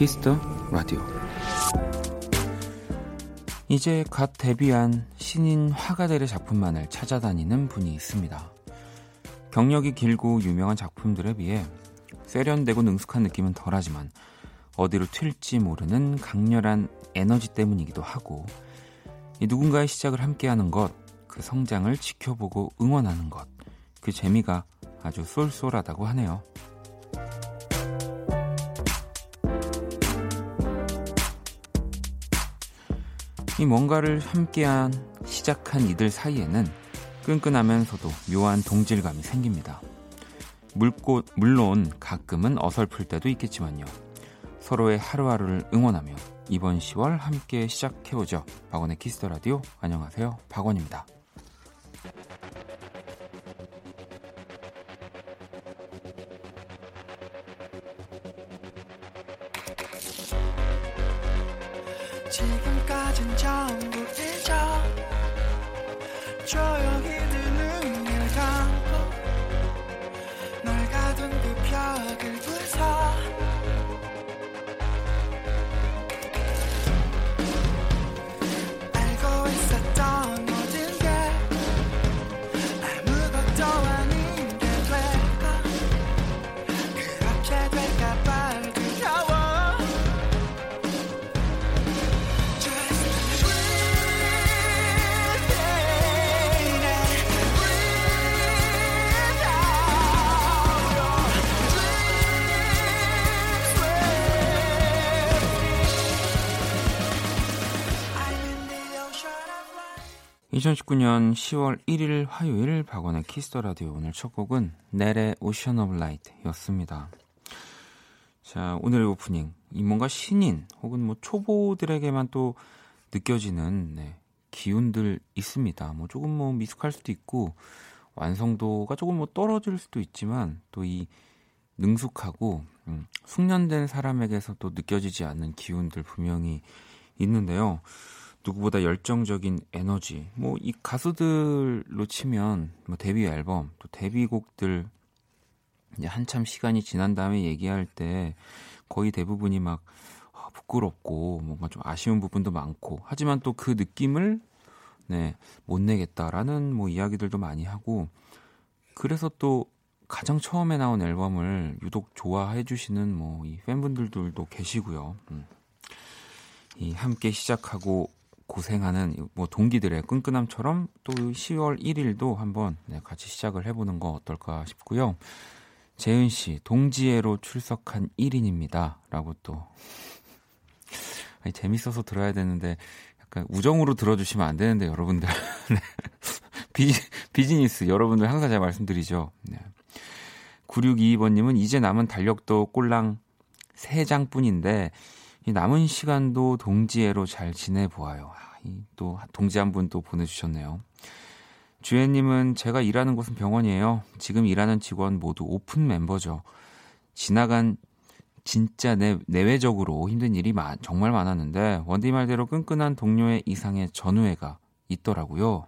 Kiss the Radio 이제 갓 데뷔한 신인 화가들의 작품만을 찾아다니는 분이 있습니다. 경력이 길고 유명한 작품들에 비해 세련되고 능숙한 느낌은 덜하지만 어디로 튈지 모르는 강렬한 에너지 때문이기도 하고 누군가의 시작을 함께하는 것, 그 성장을 지켜보고 응원하는 것, 그 재미가 아주 쏠쏠하다고 하네요. 이 뭔가를 함께한 시작한 이들 사이에는 끈끈하면서도 묘한 동질감이 생깁니다. 물꽃, 물론 가끔은 어설플 때도 있겠지만요. 서로의 하루하루를 응원하며 이번 10월 함께 시작해보죠. 박원의 Kiss the Radio. 안녕하세요. 박원입니다. 지 (2019년 10월 1일) 화요일 박원의 Kiss the Radio 오늘 첫 곡은 넬의 Ocean of Light였습니다. 자 오늘의 오프닝 이 뭔가 신인 혹은 뭐 초보들에게만 또 느껴지는 네, 기운들 있습니다. 뭐 조금 뭐 미숙할 수도 있고 완성도가 조금 뭐 떨어질 수도 있지만 또 이 능숙하고 음, 숙련된 사람에게서 또 느껴지지 않는 기운들 분명히 있는데요. 누구보다 열정적인 에너지. 뭐 이 가수들로 치면 뭐 데뷔 앨범 또 데뷔곡들 이제 한참 시간이 지난 다음에 얘기할 때 거의 대부분이 막 아, 부끄럽고 뭔가 좀 아쉬운 부분도 많고 하지만 또 그 느낌을 네, 못 내겠다라는 뭐 이야기들도 많이 하고 그래서 또 가장 처음에 나온 앨범을 유독 좋아해 주시는 뭐 이 팬분들도 계시고요. 음. 이 함께 시작하고 고생하는 뭐 동기들의 끈끈함처럼 또 10월 1일도 한번 네, 같이 시작을 해보는 거 어떨까 싶고요. 재은 씨, 동지애로 출석한 1인입니다. 라고 또. 아니, 재밌어서 들어야 되는데, 약간 우정으로 들어주시면 안 되는데, 여러분들. 네. 비, 비즈니스, 여러분들 항상 제가 말씀드리죠. 네. 9622번님은 이제 남은 달력도 꼴랑 3장 뿐인데, 이 남은 시간도 동지애로 잘 지내보아요. 아, 또 동지 한 분 또 보내주셨네요. 주혜님은 제가 일하는 곳은 병원이에요. 지금 일하는 직원 모두 오픈 멤버죠. 지나간 진짜 내, 내외적으로 힘든 일이 마, 정말 많았는데 원디 말대로 끈끈한 동료의 이상의 전우회가 있더라고요.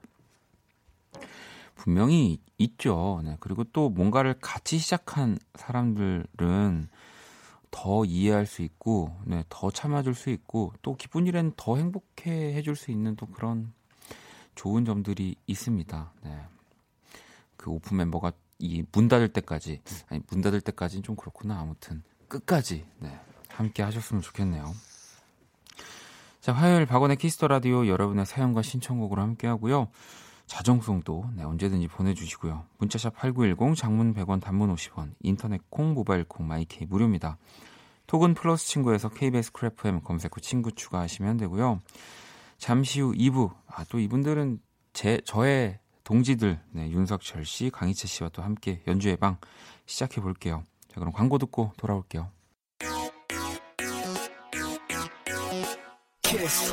분명히 있죠. 네. 그리고 또 뭔가를 같이 시작한 사람들은 더 이해할 수 있고, 네, 더 참아줄 수 있고, 또 기쁜 일엔 더 행복해 해줄 수 있는 또 그런 좋은 점들이 있습니다. 네. 그 오픈 멤버가 이 문 닫을 때까지, 아니, 문 닫을 때까지는 좀 그렇구나. 아무튼, 끝까지, 네, 함께 하셨으면 좋겠네요. 자, 화요일 박원의 Kiss the Radio 여러분의 사연과 신청곡으로 함께 하고요. 자정송도 네, 언제든지 보내주시고요. 문자샵 8910, 장문 100원, 단문 50원, 인터넷 콩, 모바일 콩, 마이케이 무료입니다. 톡은 플러스 친구에서 KBS Cool FM 검색 후 친구 추가하시면 되고요. 잠시 후 2부, 아, 또 이분들은 제, 저의 동지들, 네, 윤석철 씨, 강희채 씨와 또 함께 연주의 방 시작해 볼게요. 자, 그럼 광고 듣고 돌아올게요. 키스.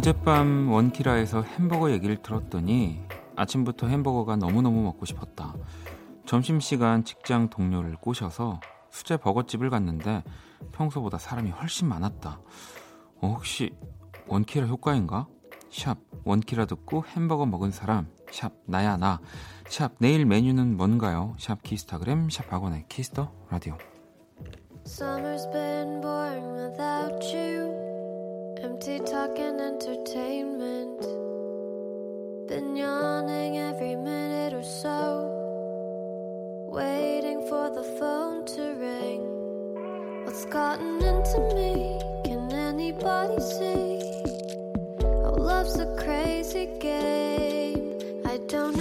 어젯밤 원키라에서 햄버거 얘기를 들었더니 아침부터 햄버거가 너무너무 먹고 싶었다. 점심시간 직장 동료를 꼬셔서 수제 버거집을 갔는데 평소보다 사람이 훨씬 많았다. 어, 혹시 원키라 효과인가? 샵 원키라 듣고 햄버거 먹은 사람 샵 나야 나. 샵 내일 메뉴는 뭔가요? 샵 키스타그램 샵 박원의 Kiss the Radio. Summer's been boring without you. Empty talk and entertainment. Been yawning every minute or so. Waiting for the phone to ring. What's gotten into me? Can anybody see? Oh, love's a crazy game. I don't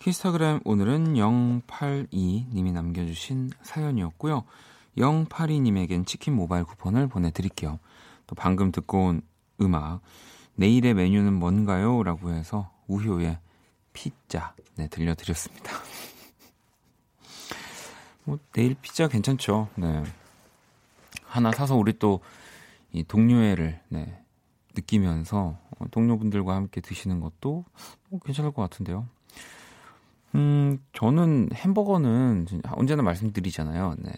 키스타그램 오늘은 082님이 남겨주신 사연이었고요. 082님에겐 치킨 모바일 쿠폰을 보내드릴게요. 또 방금 듣고 온 음악 내일의 메뉴는 뭔가요? 라고 해서 우효의 피자 네, 들려드렸습니다. 뭐 내일 피자 괜찮죠. 네. 하나 사서 우리 또 이 동료애를 네, 느끼면서 어, 동료분들과 함께 드시는 것도 뭐 괜찮을 것 같은데요. 음, 저는 햄버거는 언제나 말씀드리잖아요. 네.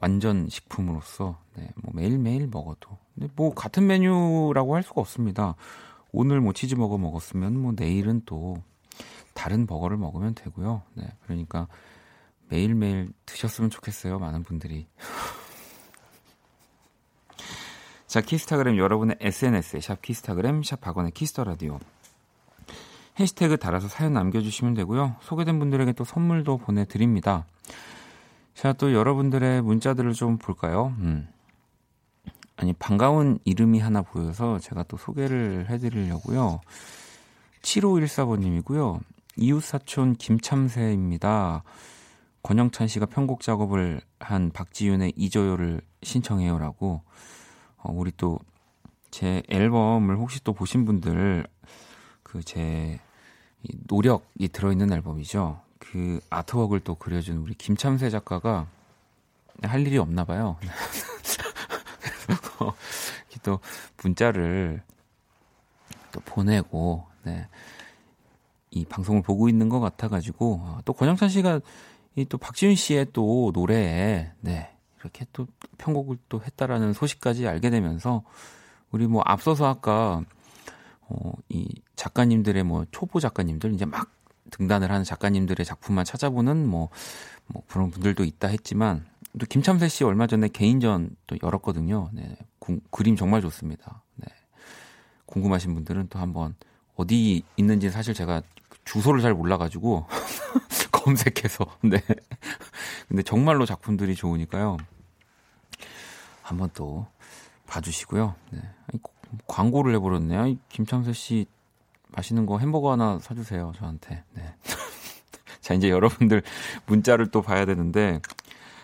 완전 식품으로서 네, 뭐 매일매일 먹어도 근데 뭐 같은 메뉴라고 할 수가 없습니다. 오늘 뭐 치즈버거 먹었으면 뭐 내일은 또 다른 버거를 먹으면 되고요. 네. 그러니까 매일매일 드셨으면 좋겠어요. 많은 분들이. 자, 키스타그램 여러분의 SNS에 샵 키스타그램 샵 박원의 Kiss the Radio 해시태그 달아서 사연 남겨주시면 되고요. 소개된 분들에게 또 선물도 보내드립니다. 자, 또 여러분들의 문자들을 좀 볼까요? 음. 아니, 반가운 이름이 하나 보여서 제가 또 소개를 해드리려고요. 7514번님이고요. 이웃사촌 김참새입니다. 권영찬 씨가 편곡 작업을 한 박지윤의 이조요를 신청해요라고. 어, 우리 또 제 앨범을 혹시 또 보신 분들 그 제 노력이 들어있는 앨범이죠. 그 아트웍을 또 그려준 우리 김참새 작가가 할 일이 없나 봐요. 그래서 또 문자를 또 보내고 네. 이 방송을 보고 있는 것 같아가지고 어, 또 권영찬 씨가 이 또 박지윤 씨의 또 노래에 네 이렇게 또 편곡을 또 했다라는 소식까지 알게 되면서 우리 뭐 앞서서 아까 어, 이 작가님들의 뭐 초보 작가님들 이제 막 등단을 하는 작가님들의 작품만 찾아보는 뭐, 뭐 그런 분들도 있다 했지만 또 김참새 씨 얼마 전에 개인전 또 열었거든요. 네, 구, 그림 정말 좋습니다. 네. 궁금하신 분들은 또 한번 어디 있는지 사실 제가 주소를 잘 몰라가지고 검색해서 네. 근데 정말로 작품들이 좋으니까요. 한번 또 봐주시고요. 네. 광고를 해버렸네요. 김창세 씨 맛있는 거 햄버거 하나 사주세요 저한테. 네. 자 이제 여러분들 문자를 또 봐야 되는데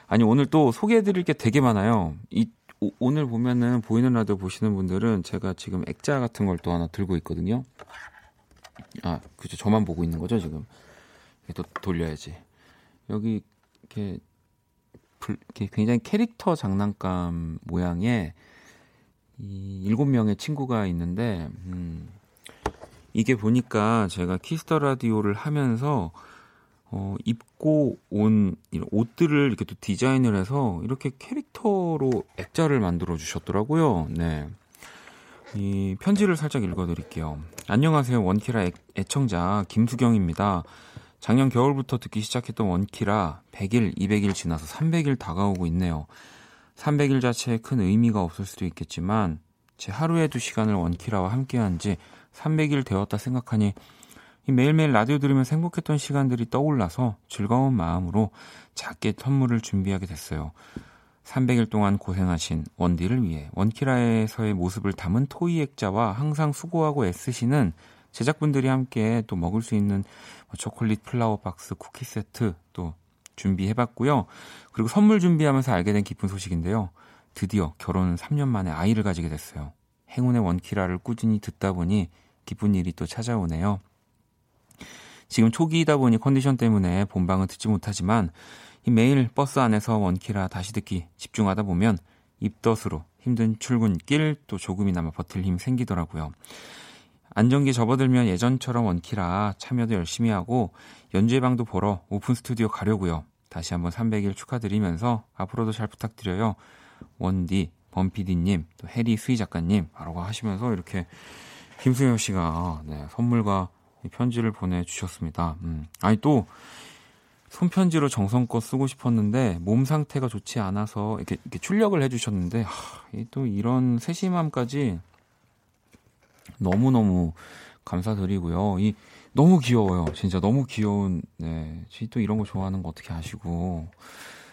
아니 오늘 또 소개해드릴 게 되게 많아요. 이 오, 오늘 보면은 보이는 라디오 보시는 분들은 제가 지금 액자 같은 걸 또 하나 들고 있거든요. 아 그죠 저만 보고 있는 거죠 지금. 또 돌려야지. 여기 이렇게 불, 이렇게 굉장히 캐릭터 장난감 모양의 이 일곱 명의 친구가 있는데 음, 이게 보니까 제가 Kiss the Radio를 하면서 어, 입고 온 옷들을 이렇게 또 디자인을 해서 이렇게 캐릭터로 액자를 만들어 주셨더라고요. 네. 이 편지를 살짝 읽어 드릴게요. 안녕하세요. 원키라 애, 애청자 김수경입니다. 작년 겨울부터 듣기 시작했던 원키라 100일, 200일 지나서 300일 다가오고 있네요. 300일 자체에 큰 의미가 없을 수도 있겠지만 제 하루의 두 시간을 원키라와 함께한 지 300일 되었다 생각하니 매일매일 라디오 들으면서 행복했던 시간들이 떠올라서 즐거운 마음으로 작게 선물을 준비하게 됐어요. 300일 동안 고생하신 원디를 위해 원키라에서의 모습을 담은 토이 액자와 항상 수고하고 애쓰시는 제작분들이 함께 또 먹을 수 있는 뭐 초콜릿 플라워 박스 쿠키 세트 또 준비해봤고요. 그리고 선물 준비하면서 알게 된 기쁜 소식인데요. 드디어 결혼 3년 만에 아이를 가지게 됐어요. 행운의 원키라를 꾸준히 듣다 보니 기쁜 일이 또 찾아오네요. 지금 초기이다 보니 컨디션 때문에 본방은 듣지 못하지만 매일 버스 안에서 원키라 다시 듣기 집중하다 보면 입덧으로 힘든 출근길 또 조금이나마 버틸 힘 생기더라고요. 안정기 접어들면 예전처럼 원키라 참여도 열심히 하고 연주회방도 보러 오픈 스튜디오 가려고요. 다시 한번 300일 축하드리면서 앞으로도 잘 부탁드려요. 원디, 범피디님, 또 해리 수희 작가님, 라고 하시면서 이렇게 김수현 씨가 네, 선물과 편지를 보내주셨습니다. 음. 아니 또 손편지로 정성껏 쓰고 싶었는데 몸 상태가 좋지 않아서 이렇게, 이렇게 출력을 해주셨는데 하, 또 이런 세심함까지 너무 너무 감사드리고요. 이 너무 귀여워요. 진짜 너무 귀여운 네. 또 이런 거 좋아하는 거 어떻게 아시고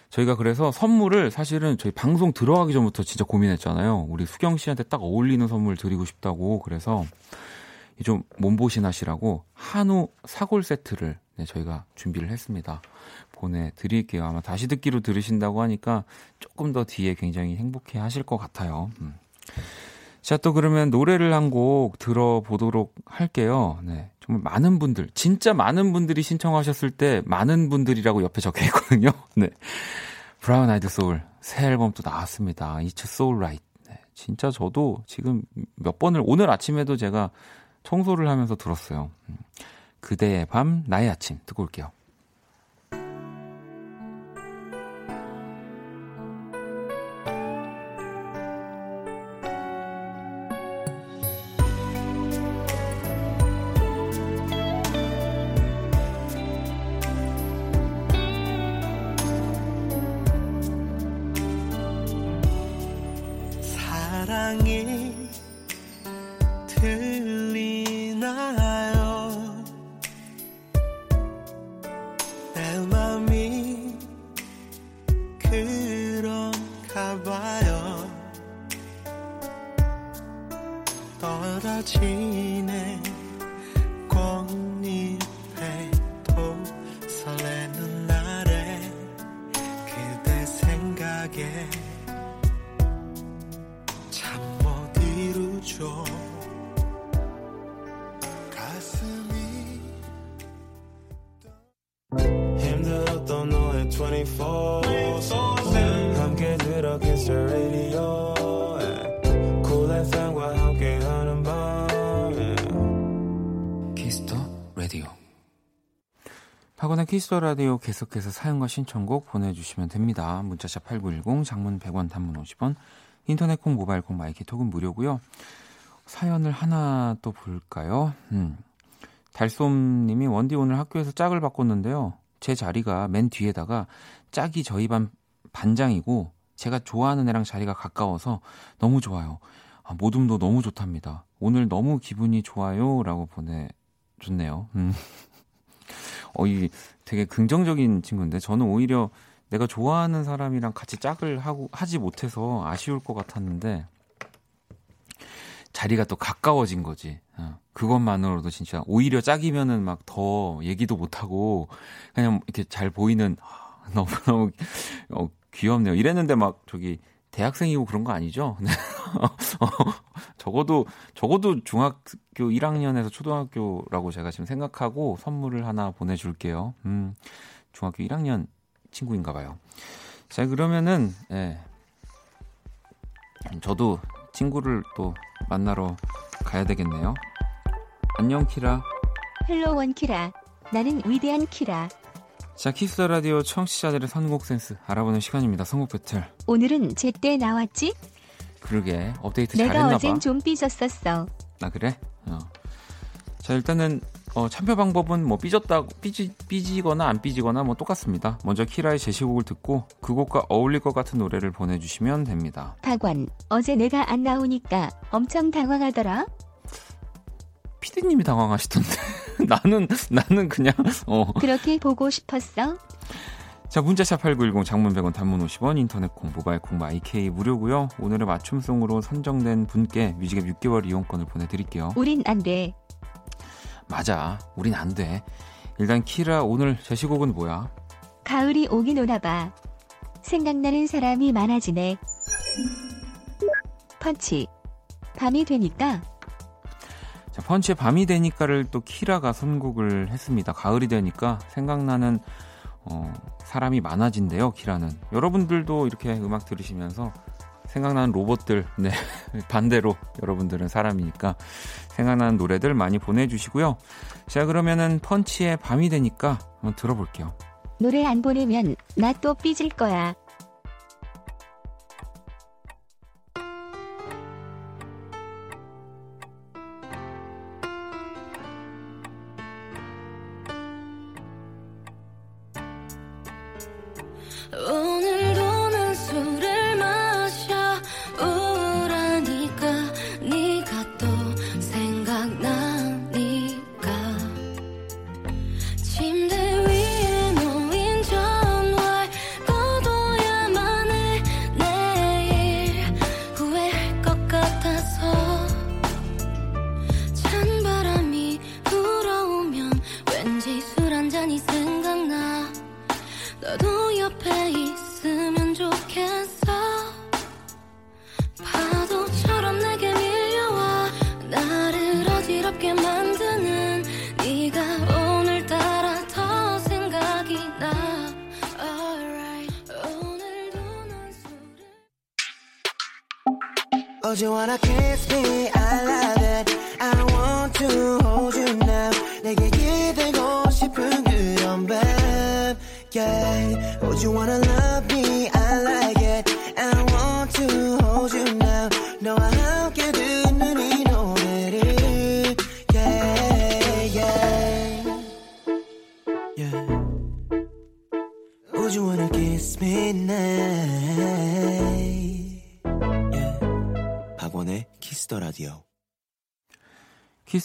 저희가 그래서 선물을 사실은 저희 방송 들어가기 전부터 진짜 고민했잖아요. 우리 수경 씨한테 딱 어울리는 선물 드리고 싶다고 그래서 좀 몸보신 하시라고 한우 사골 세트를 네, 저희가 준비를 했습니다. 보내드릴게요. 아마 다시 듣기로 들으신다고 하니까 조금 더 뒤에 굉장히 행복해 하실 것 같아요. 음. 자, 또 그러면 노래를 한 곡 들어보도록 할게요. 네. 정말 많은 분들, 진짜 많은 분들이 신청하셨을 때 많은 분들이라고 옆에 적혀 있거든요. 네. 브라운 아이드 소울 새 앨범 또 나왔습니다. It's So Right. 네. 진짜 저도 지금 몇 번을 오늘 아침에도 제가 청소를 하면서 들었어요. 음. 그대의 밤, 나의 아침 듣고 올게요. Kiss the Radio 계속해서 사연과 신청곡 보내주시면 됩니다. 문자샵 8910, 장문 100원, 단문 50원, 인터넷 콩, 모바일 콩, my K 톡은 무료고요. 사연을 하나 또 볼까요? 음. 달솜님이 원디 오늘 학교에서 짝을 바꿨는데요. 제 자리가 맨 뒤에다가 짝이 저희 반 반장이고 제가 좋아하는 애랑 자리가 가까워서 너무 좋아요. 아, 모둠도 너무 좋답니다. 오늘 너무 기분이 좋아요라고 보내줬네요. 음. 어, 이 되게 긍정적인 친구인데 저는 오히려 내가 좋아하는 사람이랑 같이 짝을 하고 하지 못해서 아쉬울 것 같았는데 자리가 또 가까워진 거지. 어, 그것만으로도 진짜 오히려 짝이면은 막 더 얘기도 못 하고 그냥 이렇게 잘 보이는 너무 너무 어, 귀엽네요. 이랬는데 막 저기 대학생이고 그런 거 아니죠? 네. 어, 적어도 적어도 중학교 1학년에서 초등학교라고 제가 지금 생각하고 선물을 하나 보내줄게요. 음, 중학교 1학년 친구인가 봐요. 자 그러면은 예, 저도 친구를 또 만나러 가야 되겠네요. 안녕 키라. Hello 원 키라. 나는 위대한 키라. 자, Kiss Radio 청취자들의 선곡 센스 알아보는 시간입니다. 선곡 배틀. 오늘은 제때 나왔지? 그러게 업데이트 잘했나 봐. 내가 어젠 좀 삐졌었어. 나 아, 그래? 어. 자, 일단은 어, 참여 방법은 뭐 삐졌다 삐지 삐지거나 안 삐지거나 뭐 똑같습니다. 먼저 키라의 제시곡을 듣고 그 곡과 어울릴 것 같은 노래를 보내주시면 됩니다. 박원, 어제 내가 안 나오니까 엄청 당황하더라. 피디님이 당황하시던데 나는 나는 그냥 어. 그렇게 보고 싶었어? 자 문자샵 8910 장문 100원 단문 50원 인터넷 콩 모바일 콩 마이케이 무료고요. 오늘의 맞춤송으로 선정된 분께 뮤직앱 6개월 이용권을 보내드릴게요. 우린 안 돼. 맞아 우린 안 돼. 일단 키라 오늘 제시곡은 뭐야? 가을이 오긴 오나봐. 생각나는 사람이 많아지네. 펀치. 밤이 되니까 자, 펀치의 밤이 되니까를 또 키라가 선곡을 했습니다. 가을이 되니까 생각나는 어, 사람이 많아진대요, 키라는. 여러분들도 이렇게 음악 들으시면서 생각나는 로봇들, 네. 반대로 여러분들은 사람이니까 생각나는 노래들 많이 보내주시고요. 자, 그러면은 펀치의 밤이 되니까 한번 들어볼게요. 노래 안 보내면 나 또 삐질 거야.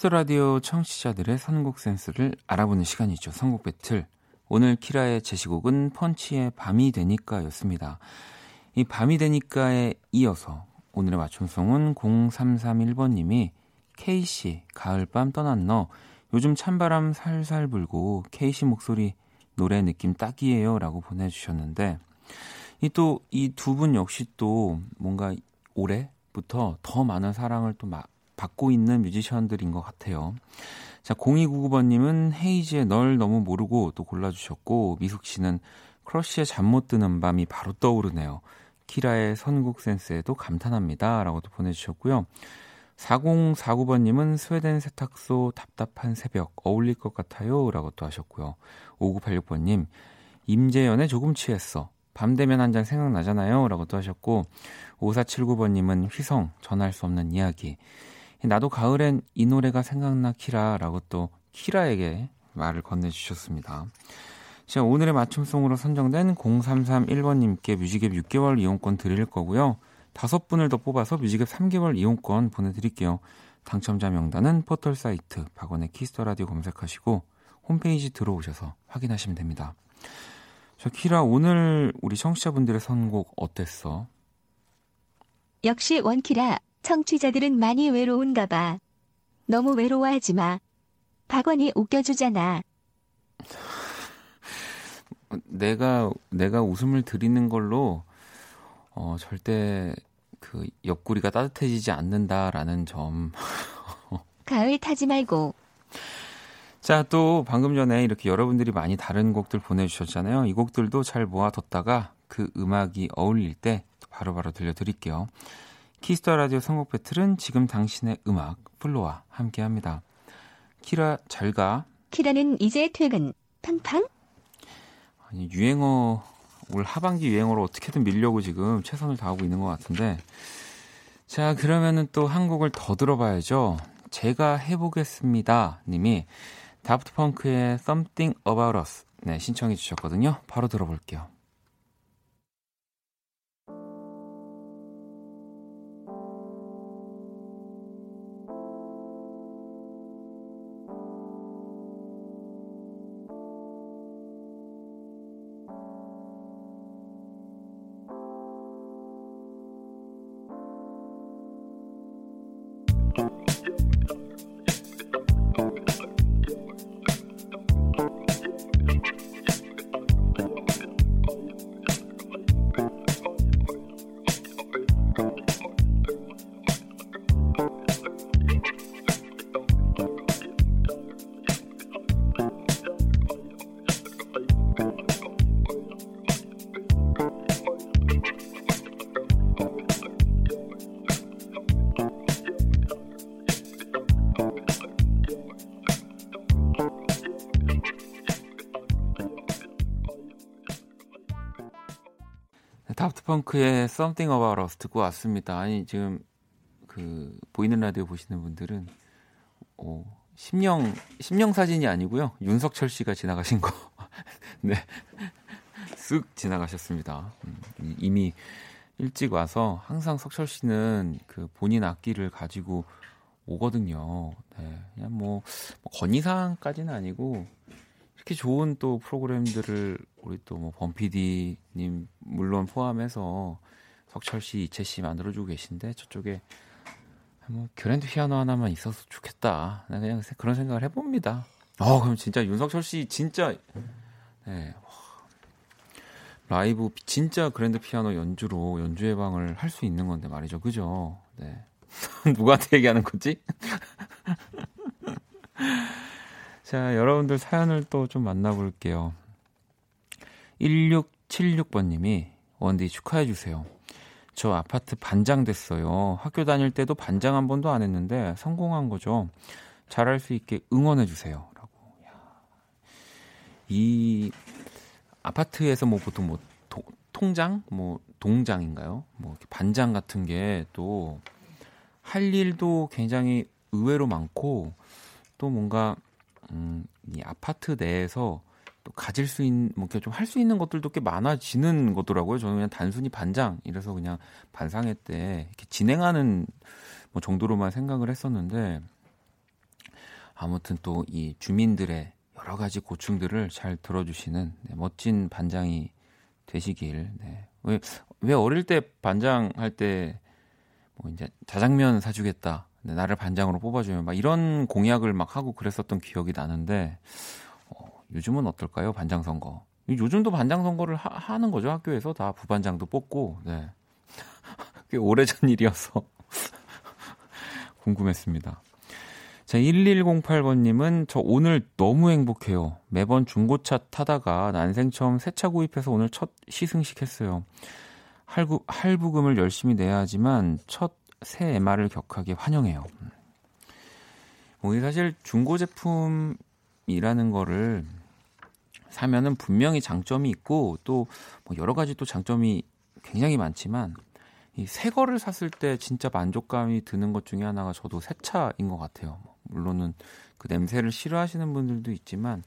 Kiss Radio 청취자들의 선곡 센스를 알아보는 시간이죠. 선곡 배틀. 오늘 키라의 제시곡은 펀치의 밤이 되니까였습니다. 이 밤이 되니까에 이어서 오늘의 맞춤송은 0331번님이 케이시 가을밤 떠난 너 요즘 찬바람 살살 불고 케이시 목소리 노래 느낌 딱이에요 라고 보내주셨는데 이 또 이 두 분 역시 또 뭔가 올해부터 더 많은 사랑을 또 마, 받고 있는 뮤지션들인 것 같아요. 자, 0299번님은 헤이즈의 널 너무 모르고 또 골라주셨고, 미숙 씨는 크러쉬의 잠 못 드는 밤이 바로 떠오르네요. 키라의 선곡 센스에도 감탄합니다. 라고 또 보내주셨고요. 4049번님은 스웨덴 세탁소 답답한 새벽 어울릴 것 같아요. 라고 또 하셨고요. 5986번님, 임재현의 조금 취했어. 밤 되면 한잔 생각나잖아요. 라고 또 하셨고, 5479번님은 휘성, 전할 수 없는 이야기. 나도 가을엔 이 노래가 생각나 키라 라고 또 키라에게 말을 건네주셨습니다. 자, 오늘의 맞춤송으로 선정된 0331번님께 뮤직앱 6개월 이용권 드릴 거고요. 다섯 분을 더 뽑아서 뮤직앱 3개월 이용권 보내드릴게요. 당첨자 명단은 포털 사이트 박원의 Kiss the Radio 검색하시고 홈페이지 들어오셔서 확인하시면 됩니다. 저 키라 오늘 우리 청취자분들의 선곡 어땠어? 역시 원키라. 청취자들은 많이 외로운가 봐. 너무 외로워하지 마. 박원이 웃겨주잖아. 내가 내가 웃음을 드리는 걸로 어 절대 그 옆구리가 따뜻해지지 않는다라는 점. 가을 타지 말고. 자, 또 방금 전에 이렇게 여러분들이 많이 다른 곡들 보내주셨잖아요. 이 곡들도 잘 모아뒀다가 그 음악이 어울릴 때 바로바로 들려드릴게요. Kiss the Radio 선곡 배틀은 지금 당신의 음악 플로와 함께합니다. 키라 잘가. 키라는 이제 퇴근. 팡팡. 아니 유행어 올 하반기 유행어로 어떻게든 밀려고 지금 최선을 다하고 있는 것 같은데. 자 그러면은 또 한 곡을 더 들어봐야죠. 제가 해보겠습니다. 님이 다프트 펑크의 Something About Us 네, 신청해 주셨거든요. 바로 들어볼게요. 펑크의 Something About Us 듣고 왔습니다. 아니 지금 그 보이는 라디오 보시는 분들은 어, 심령 심령 사진이 아니고요. 윤석철 씨가 지나가신 거. 네. 쓱 지나가셨습니다. 음, 이미 일찍 와서 항상 석철 씨는 그 본인 악기를 가지고 오거든요. 네. 그냥 뭐, 뭐 건의사항까지는 아니고 이렇게 좋은 또 프로그램들을 우리 또뭐 범피디님 물론 포함해서 석철 씨, 이채 씨 만들어주고 계신데 저쪽에 뭐 그랜드 피아노 하나만 있어서 좋겠다. 그냥 그런 생각을 해봅니다. 어 그럼 진짜 윤석철 씨 진짜 네. 라이브 진짜 그랜드 피아노 연주로 연주 예방을 할 수 있는 건데 말이죠, 그죠? 네. 누구한테 얘기하는 거지? 자, 여러분들 사연을 또 좀 만나볼게요. 1676번님이 원디 축하해주세요. 저 아파트 반장 됐어요. 학교 다닐 때도 반장 한 번도 안 했는데 성공한 거죠. 잘할 수 있게 응원해주세요. 라고. 이 아파트에서 뭐 보통 뭐 도, 통장? 뭐 동장인가요? 뭐 반장 같은 게 또 할 일도 굉장히 의외로 많고 또 뭔가 음, 이 아파트 내에서 또 가질 수 있는 뭐좀할 수 있는 것들도 꽤 많아지는 거더라고요. 저는 그냥 단순히 반장 이래서 그냥 반상회 때 이렇게 진행하는 뭐 정도로만 생각을 했었는데 아무튼 또 이 주민들의 여러 가지 고충들을 잘 들어주시는 네, 멋진 반장이 되시길. 네. 왜, 왜 어릴 때 반장 할 때 뭐 이제 자장면 사주겠다. 네, 나를 반장으로 뽑아주면 막 이런 공약을 막 하고 그랬었던 기억이 나는데 어, 요즘은 어떨까요? 반장 선거. 요즘도 반장 선거를 하, 는 거죠 학교에서 다 부반장도 뽑고. 네. 꽤 오래전 일이어서 궁금했습니다. 자, 1108번님은 저 오늘 너무 행복해요. 매번 중고차 타다가 난생 처음 새 차 구입해서 오늘 첫 시승식 했어요. 할부, 할부금을 열심히 내야 하지만 첫 새 MR을 격하게 환영해요. 뭐 사실 중고 제품이라는 거를 사면은 분명히 장점이 있고 또 뭐 여러 가지 또 장점이 굉장히 많지만 이 새 거를 샀을 때 진짜 만족감이 드는 것 중에 하나가 저도 새 차인 것 같아요. 뭐 물론은 그 냄새를 싫어하시는 분들도 있지만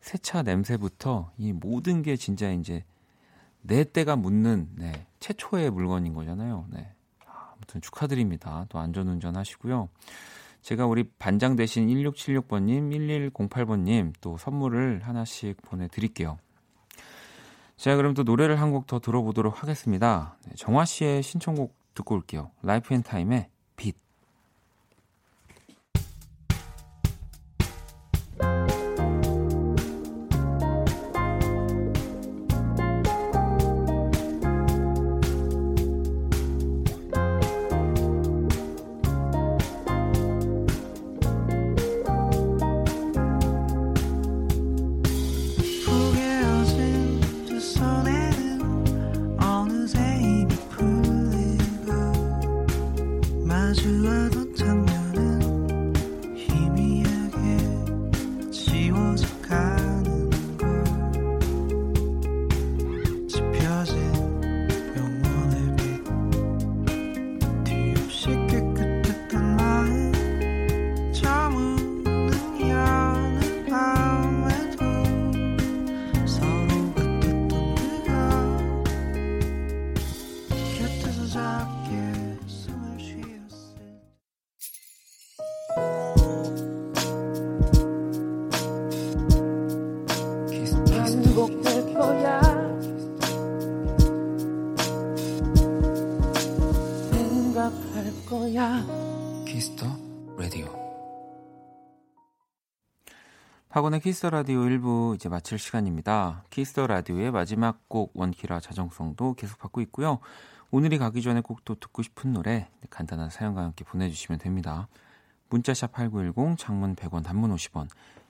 새 차 냄새부터 이 모든 게 진짜 이제 내 때가 묻는 네, 최초의 물건인 거잖아요. 네. 아무튼 축하드립니다. 또 안전운전 하시고요. 제가 우리 반장 대신 1676번님, 1108번님 또 선물을 하나씩 보내드릴게요. 자, 그럼 또 노래를 한 곡 더 들어보도록 하겠습니다. 네, 정화 씨의 신청곡 듣고 올게요. Life and Time의 박원의 Kiss the Radio 1부 이제 마칠 시간입니다. Kiss the Radio의 마지막 곡 원키라 자정송도 계속 받고 있고요. 오늘이 가기 전에 꼭 또 듣고 싶은 노래 간단한 사연과 함께 보내주시면 됩니다. 문자샵 8910, 장문 100원, 단문 50원,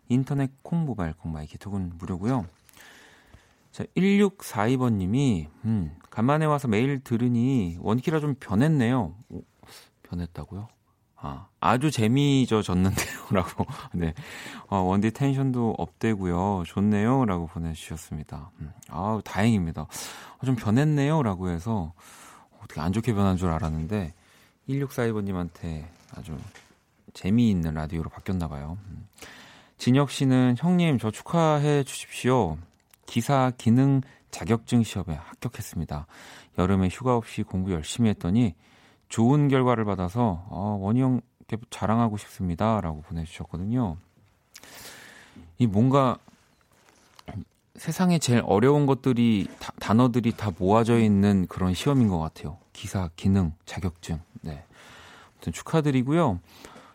인터넷 콩, 모바일 콩, my K 톡은 무료고요. 자, 1642번님이 음, 간만에 와서 매일 들으니 원키라 좀 변했네요. 오, 변했다고요? 아, 아주 재미져졌는데요. 라고. 네. 어, 원디 텐션도 업되고요. 좋네요. 라고 보내 주셨습니다. 음, 아 다행입니다. 아, 좀 변했네요. 라고 해서 어떻게 안 좋게 변한 줄 알았는데 1642번 님한테 아주 재미있는 라디오로 바뀌었나 봐요. 음. 진혁 씨는 형님 저 축하해 주십시오. 기사 기능 자격증 시험에 합격했습니다. 여름에 휴가 없이 공부 열심히 했더니 좋은 결과를 받아서 어, 원희 형께 자랑하고 싶습니다. 라고 보내주셨거든요. 이 뭔가 세상에 제일 어려운 것들이 다, 단어들이 다 모아져 있는 그런 시험인 것 같아요. 기사, 기능, 자격증. 네. 아무튼 축하드리고요.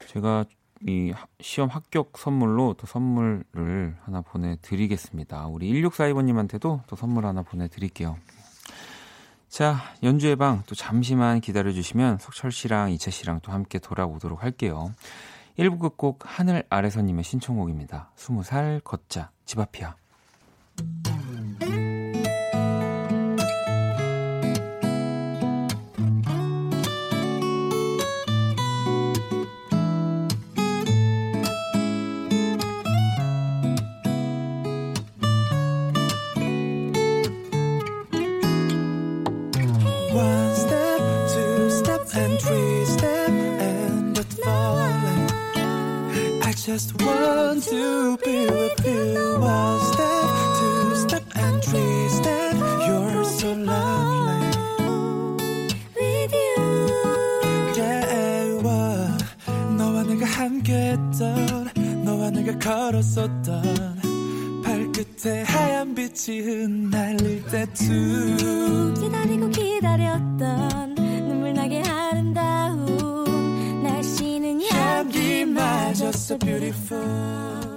제가 이 시험 합격 선물로 또 선물을 하나 보내드리겠습니다. 우리 1642번님한테도 또 선물 하나 보내드릴게요. 자, 연주의 방 또 잠시만 기다려주시면 석철 씨랑 이채 씨랑 또 함께 돌아오도록 할게요. 1부 끝곡 하늘 아래서님의 신청곡입니다. 20살 걷자 집 앞이야. Just want to be with you. One step, two step, and three step. You're so lovely. With you Yeah, wow. 너와 내가 함께했던, 너와 내가 걸었었던. 발끝에 하얀 빛이 흩날릴 때쯤. 기다리고 기다렸던 so beautiful.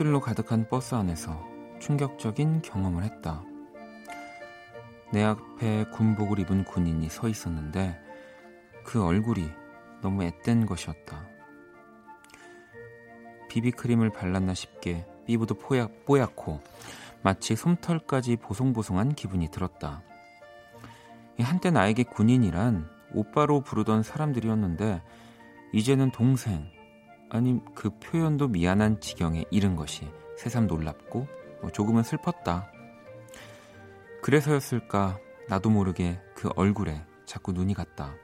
전 사람들로 가득한 버스 안에서 충격적인 경험을 했다. 내 앞에 군복을 입은 군인이 서 있었는데 그 얼굴이 너무 앳된 것이었다. 비비크림을 발랐나 싶게 피부도 뽀얗, 뽀얗고 마치 솜털까지 보송보송한 기분이 들었다. 이 한때 나에게 군인이란 오빠로 부르던 사람들이었는데 이제는 동생 아니 그 표현도 미안한 지경에 이른 것이 새삼 놀랍고 뭐 조금은 슬펐다. 그래서였을까 나도 모르게 그 얼굴에 자꾸 눈이 갔다.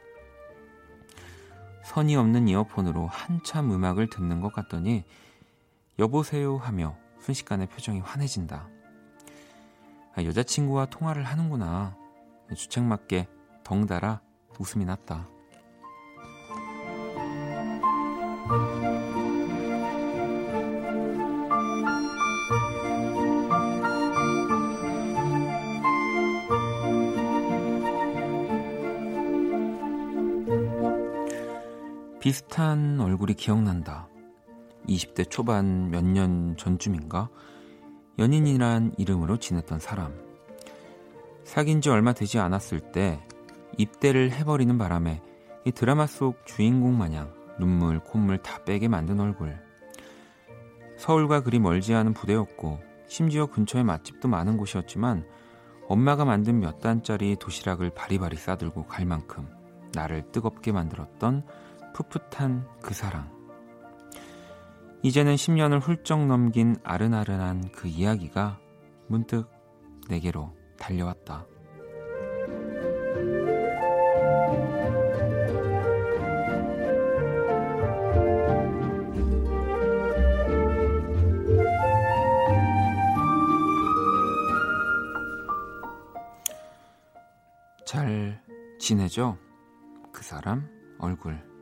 선이 없는 이어폰으로 한참 음악을 듣는 것 같더니 여보세요 하며 순식간에 표정이 환해진다. 아, 여자친구와 통화를 하는구나. 주책맞게 덩달아 웃음이 났다. 비슷한 얼굴이 기억난다. 20대 초반 몇 년 전쯤인가? 연인이란 이름으로 지냈던 사람. 사귄 지 얼마 되지 않았을 때 입대를 해버리는 바람에 이 드라마 속 주인공 마냥 눈물, 콧물 다 빼게 만든 얼굴. 서울과 그리 멀지 않은 부대였고 심지어 근처에 맛집도 많은 곳이었지만 엄마가 만든 몇 단짜리 도시락을 바리바리 싸들고 갈 만큼 나를 뜨겁게 만들었던 풋풋한 그 사랑. 이제는 10년을 훌쩍 넘긴 아른아른한 그 이야기가 문득 내게로 달려왔다. 잘 지내죠? 그 사람 얼굴.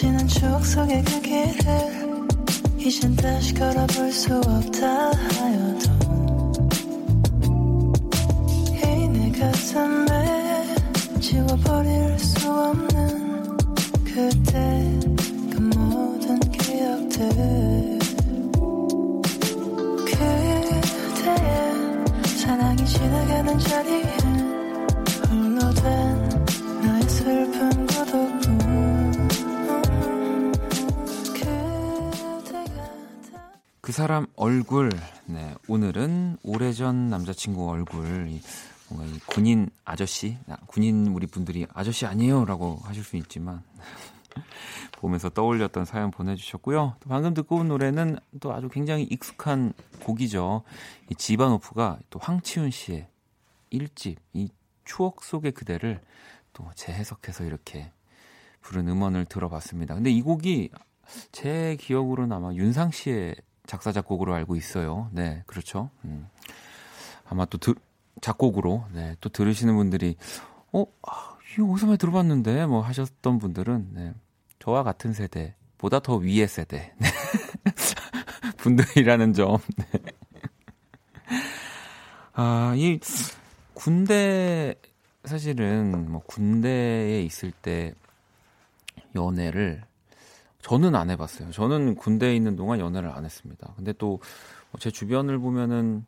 지난 추억 속의 그 길을 이젠 다시 걸어볼 수 없다 하여도 이내 가슴에 지워버릴 수 없는 그때 그 모든 기억들. 그대의 사랑이 지나가는 자리에 사람 얼굴. 네, 오늘은 오래전 남자친구 얼굴. 이 뭔가 이 군인 아저씨, 아, 군인 우리 분들이 아저씨 아니에요라고 하실 수 있지만 보면서 떠올렸던 사연 보내주셨고요. 또 방금 듣고 온 노래는 또 아주 굉장히 익숙한 곡이죠. 이 지바노프가 또 황치훈 씨의 1집 이 추억 속의 그대를 또 재해석해서 이렇게 부른 음원을 들어봤습니다. 근데 이 곡이 제 기억으로는 아마 윤상 씨의 작사 작곡으로 알고 있어요. 네, 그렇죠. 음. 아마 또 들, 작곡으로 네, 또 들으시는 분들이 어, 아, 이거 어디서 많이 들어봤는데 뭐 하셨던 분들은 네, 저와 같은 세대 보다 더 위의 세대 네. 분들이라는 점. 네. 아, 이 군대 사실은 뭐 군대에 있을 때 연애를 저는 안 해봤어요. 저는 군대에 있는 동안 연애를 안 했습니다. 근데 또 제 주변을 보면은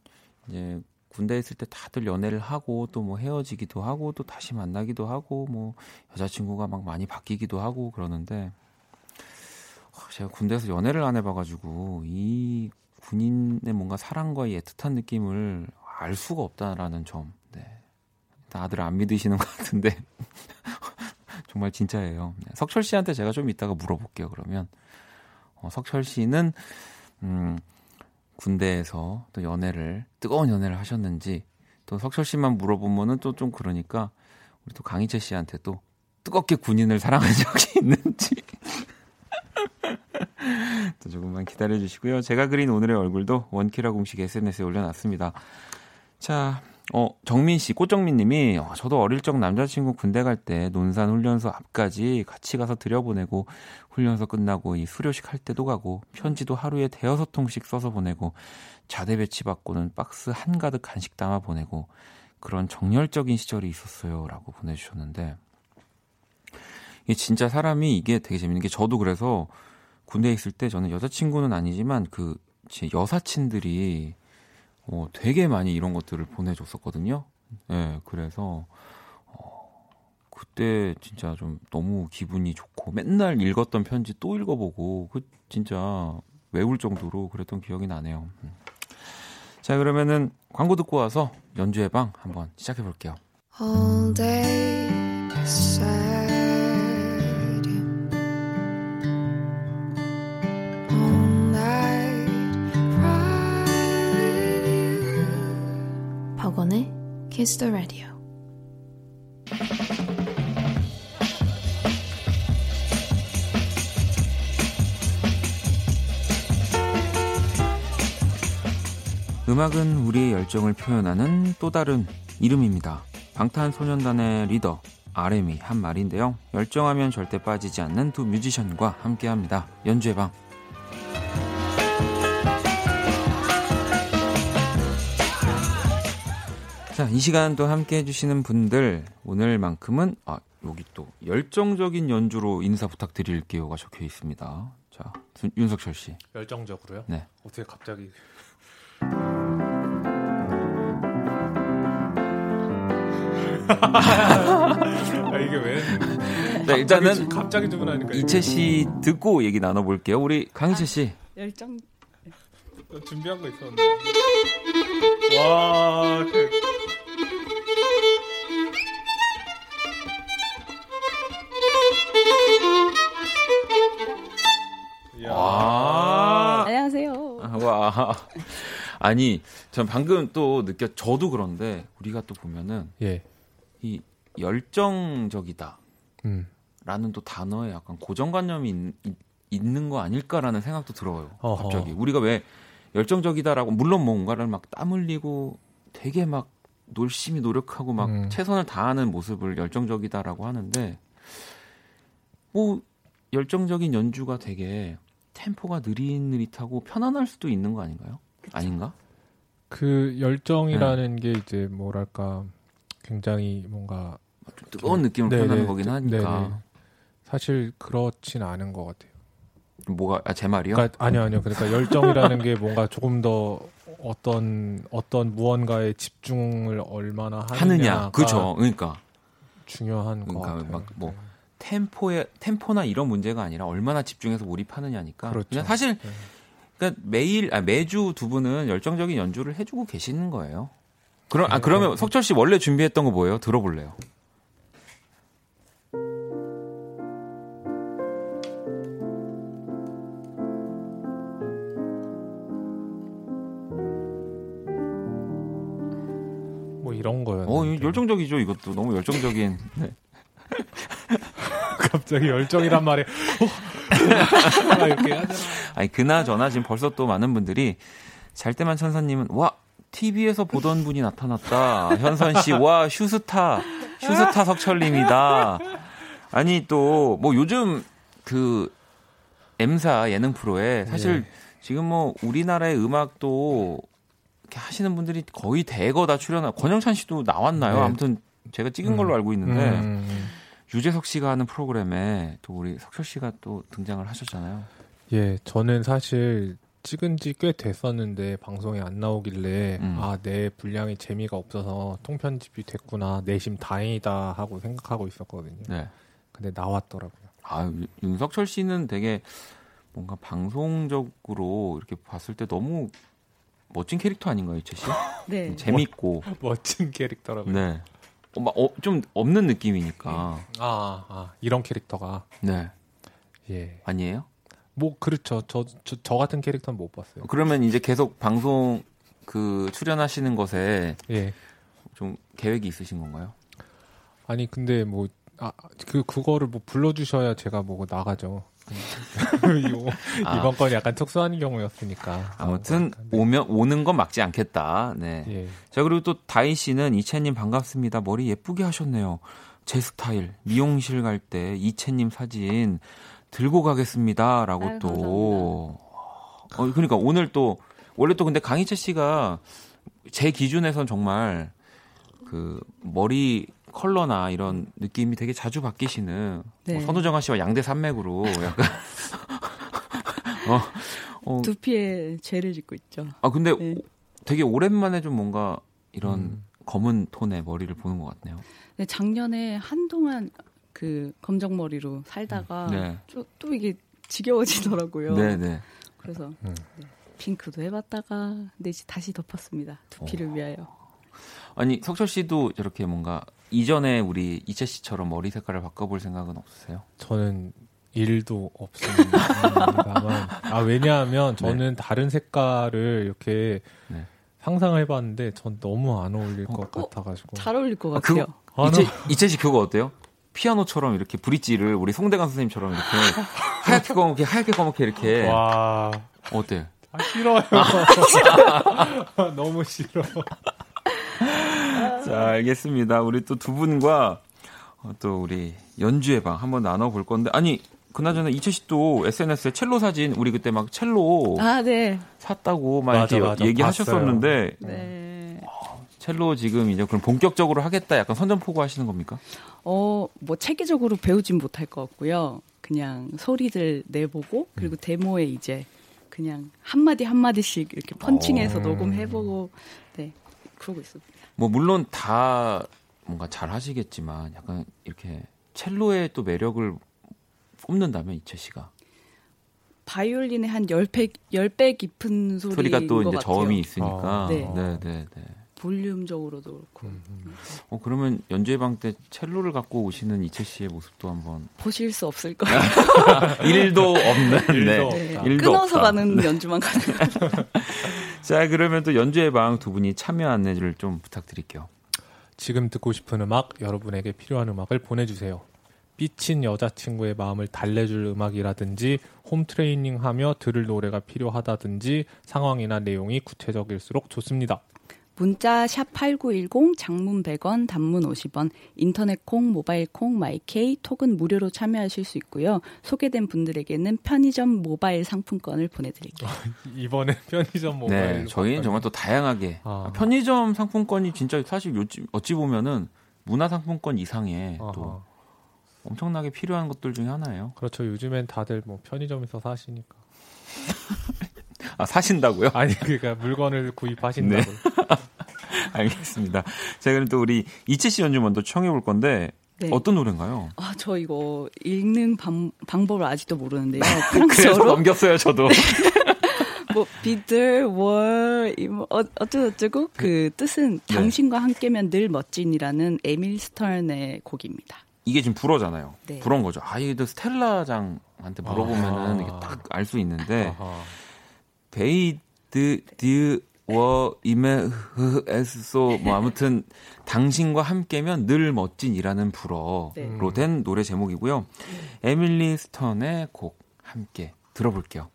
이제 군대에 있을 때 다들 연애를 하고 또 뭐 헤어지기도 하고 또 다시 만나기도 하고 뭐 여자친구가 막 많이 바뀌기도 하고 그러는데 아, 제가 군대에서 연애를 안 해봐가지고 이 군인의 뭔가 사랑과의 애틋한 느낌을 알 수가 없다라는 점. 네. 다들 안 믿으시는 것 같은데 정말 진짜예요. 네, 석철 씨한테 제가 좀 이따가 물어볼게요. 그러면 어, 석철 씨는 음, 군대에서 또 연애를 뜨거운 연애를 하셨는지 또 석철 씨만 물어보면은 또 좀 그러니까 우리 또 강희철 씨한테 또 뜨겁게 군인을 사랑한 적이 있는지 또 조금만 기다려 주시고요. 제가 그린 오늘의 얼굴도 원키라 공식 SNS에 올려놨습니다. 자, 어, 정민 씨, 꽃정민 님이, 어, 저도 어릴 적 남자친구 군대 갈 때 논산 훈련소 앞까지 같이 가서 들여보내고, 훈련소 끝나고 이 수료식 할 때도 가고, 편지도 하루에 대여섯 통씩 써서 보내고, 자대 배치 받고는 박스 한가득 간식 담아 보내고, 그런 정열적인 시절이 있었어요. 라고 보내 주셨는데, 이게 진짜 사람이 이게 되게 재밌는 게 저도 그래서 군대에 있을 때 저는 여자친구는 아니지만 그, 제 여사친들이 어, 되게 많이 이런 것들을 보내줬었거든요. 예, 네, 그래서, 어, 그때 진짜 좀 너무 기분이 좋고, 맨날 읽었던 편지 또 읽어보고, 그 진짜 외울 정도로 그랬던 기억이 나네요. 음. 자, 그러면은 광고 듣고 와서 연주의 방 한번 시작해 볼게요. All day Kiss the Radio. 음악은 우리의 열정을 표현하는 또 다른 이름입니다. 방탄소년단의 리더 RM이 한 말인데요. 열정하면 절대 빠지지 않는 두 뮤지션과 함께합니다. 연주의 방. 자, 이 시간도 함께 해주시는 분들, 오늘만큼은, 아, 여기 또, 열정적인 연주로 인사 부탁드릴게요가 적혀 있습니다. 자, 윤석철 씨. 열정적으로요? 네. 어떻게 갑자기. 아, 이게 왜? 네, 자, 일단은 갑자기 두고 나니까 이채 씨 듣고 얘기 나눠볼게요. 우리 강희채 아, 씨. 아, 열정. 어, 준비한 거 있었는데. 와. 아니, 전 방금 또 느꼈, 저도 그런데 우리가 또 보면은 예. 이 열정적이다. 음. 라는 또 단어에 약간 고정관념이 있, 는 거 아닐까라는 생각도 들어요. 어허. 갑자기. 우리가 왜 열정적이다라고, 물론 뭔가를 막 땀 흘리고 되게 막 열심히 노력하고 막 음. 최선을 다하는 모습을 열정적이다라고 하는데, 뭐, 열정적인 연주가 되게 템포가 느릿느릿하고 편안할 수도 있는 거 아닌가요? 아닌가? 그 열정이라는 게 이제 뭐랄까 굉장히 뭔가 좀 뜨거운 느낌을 네네. 표현하는 거긴 하니까. 네네. 사실 그렇진 않은 것 같아요. 뭐가, 아, 제 말이요? 그러니까 아니요 아니요 그러니까 열정이라는 게 뭔가 조금 더 어떤 어떤 무언가에 집중을 얼마나 하느냐. 그죠. 그러니까. 중요한 것 그러니까 같아요. 막 뭐, 템포에 템포나 이런 문제가 아니라 얼마나 집중해서 몰입하느냐니까. 그렇죠. 냥 사실 네. 그러니까 매일 아, 매주 두 분은 열정적인 연주를 해주고 계시는 거예요. 그럼 아 네. 그러면 석철 씨 원래 준비했던 거 뭐예요? 들어볼래요. 뭐 이런 거였는데 어 열정적이죠 이것도 너무 열정적인. 네. 갑자기 열정이란 말에 어? 막 이렇게 하잖아. 아니 그나저나 지금 벌써 또 많은 분들이 잘 때만 천사님은 와 TV에서 보던 분이 나타났다. 현선 씨, 와 슈스타, 슈스타 석철님이다. 아니 또 뭐 요즘 그 M사 예능 프로에 사실 네. 지금 뭐 우리나라의 음악도 이렇게 하시는 분들이 거의 대거 다 출연하. 권영찬 씨도 나왔나요? 네. 아무튼 제가 찍은 걸로 알고 있는데 음, 유재석 씨가 하는 프로그램에 또 우리 석철 씨가 또 등장을 하셨잖아요. 예, 저는 사실 찍은 지 꽤 됐었는데 방송에 안 나오길래 음. 아, 내 분량이 재미가 없어서 통편집이 됐구나. 내심 다행이다 하고 생각하고 있었거든요. 네. 근데 나왔더라고요. 아, 윤- 윤석철 씨는 되게 뭔가 방송적으로 이렇게 봤을 때 너무 멋진 캐릭터 아닌가요, 이채 씨? 네. 재밌고. 멋진 캐릭터라고요. 네. 어, 막, 어, 좀 없는 느낌이니까. 아, 아, 이런 캐릭터가 네. 예. 아니에요? 뭐 그렇죠. 저 저 저 같은 캐릭터는 못 봤어요. 그러면 이제 계속 방송 그 출연하시는 것에 예. 좀 계획이 있으신 건가요? 아니 근데 뭐 아, 그 그거를 뭐 불러 주셔야 제가 뭐 나가죠. 이거 아. 이번 건 약간 특수한 경우였으니까. 아무튼 아, 네. 오면 오는 건 막지 않겠다. 네. 예. 자 그리고 또 다희 씨는 이채님 반갑습니다. 머리 예쁘게 하셨네요. 제 스타일 미용실 갈 때 이채님 사진 들고 가겠습니다라고 아유, 또. 어 그러니까 오늘 또 원래 또 근데 강희채 씨가 제 기준에선 정말 그 머리 컬러나 이런 느낌이 되게 자주 바뀌시는 네. 뭐 선우정아 씨와 양대 산맥으로 약간 어, 어, 두피에 죄를 짓고 있죠. 아 근데 네. 되게 오랜만에 좀 뭔가 이런 음. 검은 톤의 머리를 보는 것 같네요. 네, 작년에 한동안 그 검정 머리로 살다가 네. 또, 또 이게 지겨워지더라고요. 네네. 그래서 음. 네, 핑크도 해봤다가 근데 이제 다시 덮었습니다. 두피를 어. 위하여. 아니 석철 씨도 저렇게 뭔가 이전에 우리 이채 씨처럼 머리 색깔을 바꿔볼 생각은 없으세요? 저는 일도 없습니다만 아 왜냐하면 저는 다른 색깔을 이렇게 네. 상상을 해봤는데 전 너무 안 어울릴 것 어? 같아가지고 잘 어울릴 것 아, 같아요. 그거- 아, 이채 이채 씨 그거 어때요? 피아노처럼 이렇게 브릿지를 우리 송대관 선생님처럼 이렇게 하얗게 검게 하얗게 검게 이렇게 와 어때? 아, 싫어요 너무 싫어 자 알겠습니다. 우리 또 두 분과 어, 또 우리 연주의 방 한번 나눠볼 건데 아니 그나저나 이채 씨도 SNS에 첼로 사진 우리 그때 막 첼로 아, 네. 샀다고 막 맞아, 이렇게 맞아. 얘기하셨었는데 네. 첼로 지금 이제 그럼 본격적으로 하겠다 약간 선전포고 하시는 겁니까? 어, 뭐 체계적으로 배우진 못할 것 같고요. 그냥 소리들 내보고 그리고 데모에 이제 그냥 한마디 한마디씩 이렇게 펀칭해서 어. 녹음해보고 네 그러고 있습니다. 뭐 물론 다 뭔가 잘 하시겠지만 약간 이렇게 첼로의 또 매력을 뽐는다면 이채 씨가 바이올린의 한 10배, 10배 깊은 소리인 소리가 또것 이제 같아요. 저음이 있으니까 아, 네. 네, 네, 네. 볼륨적으로도 그렇고 음, 음. 어 그러면 연주회 방때 첼로를 갖고 오시는 이채 씨의 모습도 한번 보실 수 없을 거예요. 일도 없는 네. 일도 네. 없다. 일도 끊어서 없다. 가는 연주만 가는. 자 그러면 또 연주회 방두 분이 참여 안내를 좀 부탁드릴게요. 지금 듣고 싶은 음악, 여러분에게 필요한 음악을 보내주세요. 삐친 여자친구의 마음을 달래줄 음악이라든지 홈 트레이닝 하며 들을 노래가 필요하다든지 상황이나 내용이 구체적일수록 좋습니다. 문자 샵 8910 장문 100원 단문 50원 인터넷 콩 모바일 콩 마이케이 톡은 무료로 참여하실 수 있고요. 소개된 분들에게는 편의점 모바일 상품권을 보내드릴게요. 이번에 편의점 모바일. 네, 저희는 정말 또 다양하게 아. 편의점 상품권이 진짜 사실 요즘 어찌 보면은 문화 상품권 이상의 아하. 또 엄청나게 필요한 것들 중에 하나예요. 그렇죠. 요즘엔 다들 뭐 편의점에서 사시니까. 아 사신다고요? 아니 그러니까 물건을 구입하신다고. 네. 알겠습니다. 자 그럼 또 우리 이채 씨 연주 먼저 청해 볼 건데 네. 어떤 노래인가요? 아, 저 이거 읽는 방, 방법을 아직도 모르는데요. 그래서 프랑스어로 넘겼어요 저도. 뭐 비들 월 뭐, 어, 어쩌고 저쩌고 그 뜻은 네. 당신과 함께면 늘 멋진이라는 에밀 스턴의 곡입니다. 이게 지금 불어잖아요. 네. 불어인 거죠. 아 이게 또 스텔라장한테 물어보면은 아하. 이게 딱알 수 있는데 아하. 베이드 디워 이메 흐에스소 뭐 아무튼 당신과 함께면 늘 멋진이라는 불어로 네. 된 노래 제목이고요. 에밀리 스턴의 곡 함께 들어볼게요.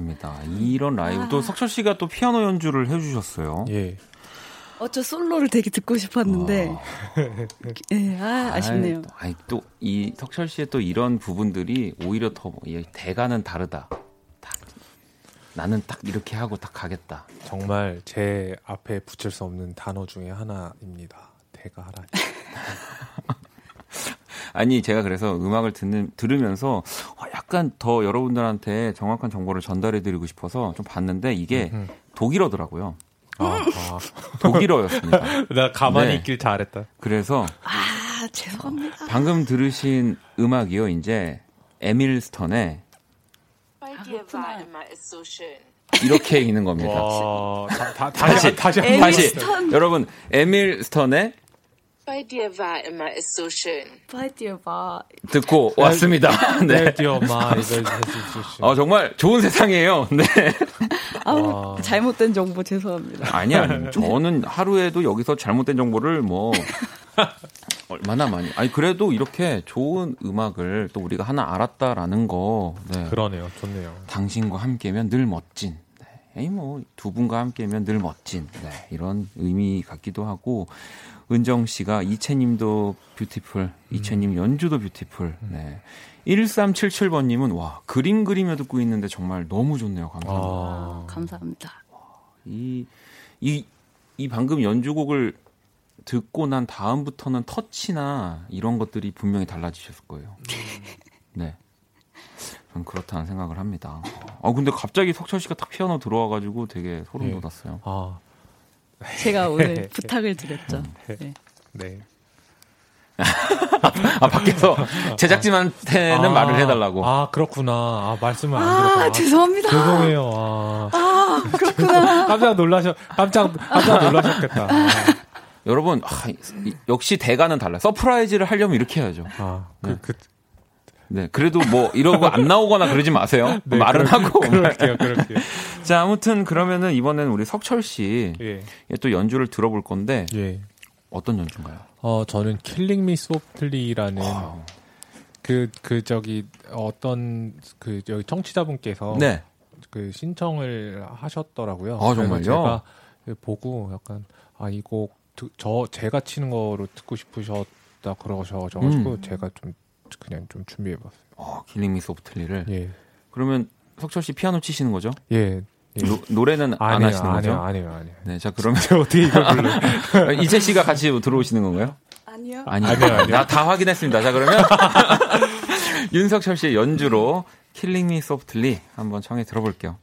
좋았습니다. 이런 라이브 또 석철 씨가 또 피아노 연주를 해주셨어요. 예. 어, 저 솔로를 되게 듣고 싶었는데, 예, 아, 아쉽네요. 아이 또이 석철 씨의 또 이런 부분들이 오히려 더이 대가는 다르다. 딱 나는 딱 이렇게 하고 딱 가겠다. 정말 제 앞에 붙일 수 없는 단어 중에 하나입니다. 대가하라. 아니 제가 그래서 음악을 듣는 들으면서 어, 약간 더 여러분들한테 정확한 정보를 전달해드리고 싶어서 좀 봤는데 이게 음. 독일어더라고요. 아, 아. 독일어였습니다. 나 가만히 네. 있길 잘했다. 그래서 아, 죄송합니다. 방금 들으신 음악이요. 이제 에밀 스턴의. 이렇게 읽는 겁니다. 와, 다, 다, 다시 다시 다시 스턴. 여러분 에밀 스턴의 Bei dir war immer es so schön. Bei dir war. 듣고 왔습니다. 네. 네, 뛰어 마 이거 해주시. 어, 정말 좋은 세상이에요. 네. 아우, 와. 잘못된 정보 죄송합니다. 아니야. 아니, 저는 하루에도 여기서 잘못된 정보를 뭐 얼마나 많이. 아니 그래도 이렇게 좋은 음악을 또 우리가 하나 알았다라는 거. 네. 그러네요. 좋네요. 당신과 함께면 늘 멋진. 네. 에이 뭐 두 분과 함께면 늘 멋진. 네. 이런 의미 같기도 하고 은정 씨가 이채님도 beautiful, 이채님 연주도 beautiful. 네. 1377번님은 와 그림 그리며 듣고 있는데 정말 너무 좋네요. 감사합니다. 아, 감사합니다. 이, 이, 이 방금 연주곡을 듣고 난 다음부터는 터치나 이런 것들이 분명히 달라지셨을 거예요. 네. 전 그렇다는 생각을 합니다. 아, 근데 갑자기 석철 씨가 딱 피아노 들어와가지고 되게 소름 네. 돋았어요. 아, 제가 오늘 부탁을 드렸죠. 네. 네. 아, 밖에서 제작진한테는 아, 말을 해달라고. 아, 그렇구나. 아, 말씀을 안 아, 드렸구나. 죄송합니다. 죄송해요. 아, 아, 그렇구나. 깜짝 놀라셨, 깜짝, 깜짝 놀라셨겠다. 아, 여러분 아, 이- 역시 대가는 달라. surprise를 하려면 이렇게 해야죠. 아, 그, 그, 네, 그래도 뭐 이러고 안 나오거나 그러지 마세요. 네, 말은 그럴- 하고. 그럴게요, 그럴게요. 자, 아무튼 그러면은 이번에는 우리 석철 씨 예. 또 연주를 들어볼 건데 예. 어떤 연주인가요? 어, 저는 Killing Me Softly라는 Wow. 그, 그, 저기, 어떤, 그, 여기 청취자분께서 네. 그 신청을 하셨더라고요. 아, 정말요? 제가 보고 약간, 아, 이 곡, 드- 저, 제가 치는 거로 듣고 싶으셨다 그러셔 가지고, 음. 제가 좀, 그냥 좀 준비해봤어요. 어, Killing Me Softly를. 예. 그러면 석철 씨 피아노 치시는 거죠? 예. 예. 노, 노래는 안 아니에요, 하시는 거죠? 아니에요, 아니에요, 아니에요. 네, 자 그러면 제가 어떻게 이걸 불러? 이재 씨가 같이 들어오시는 건가요? 아니요. 아니, 아니요, 아니요. 나 다 확인했습니다. 자 그러면 윤석철 씨의 연주로 Killing Me Softly 한번 청해 들어볼게요.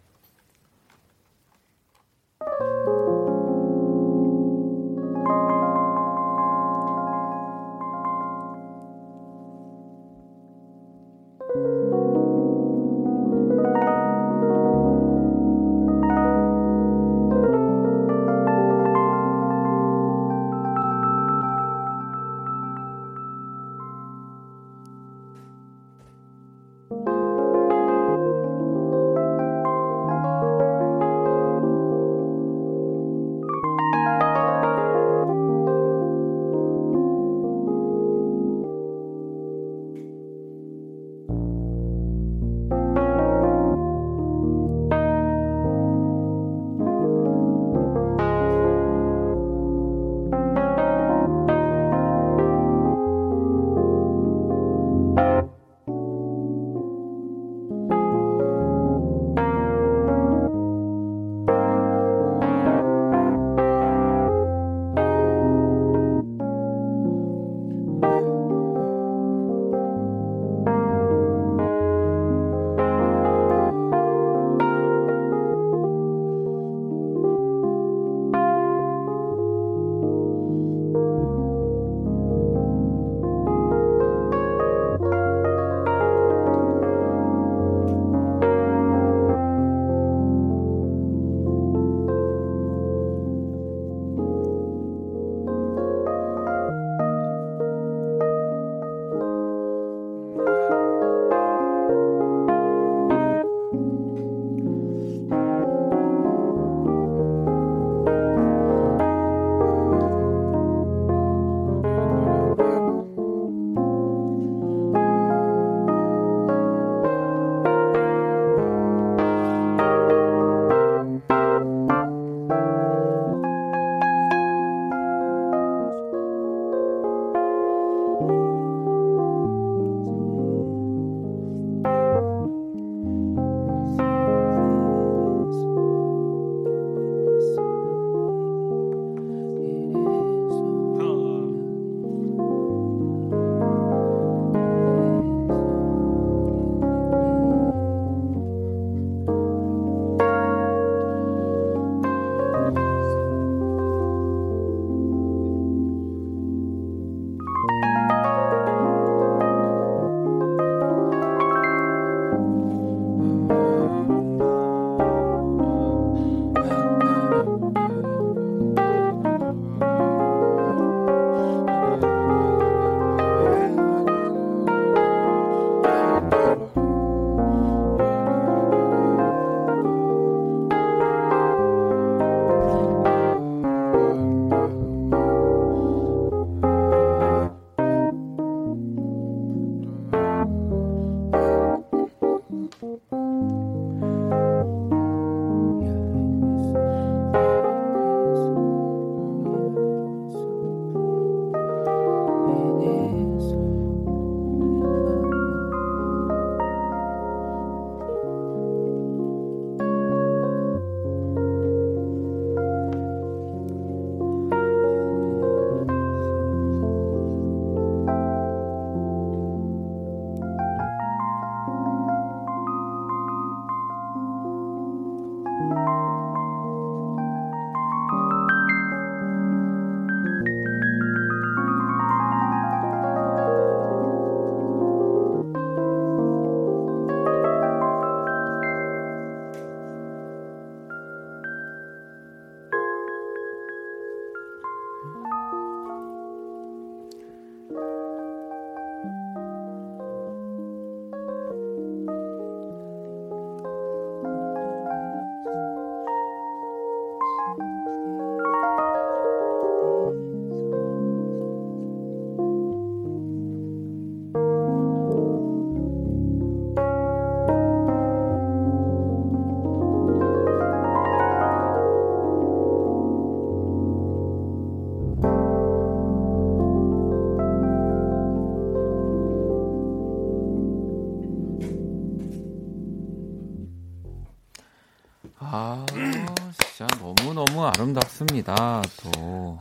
아름답습니다. 또.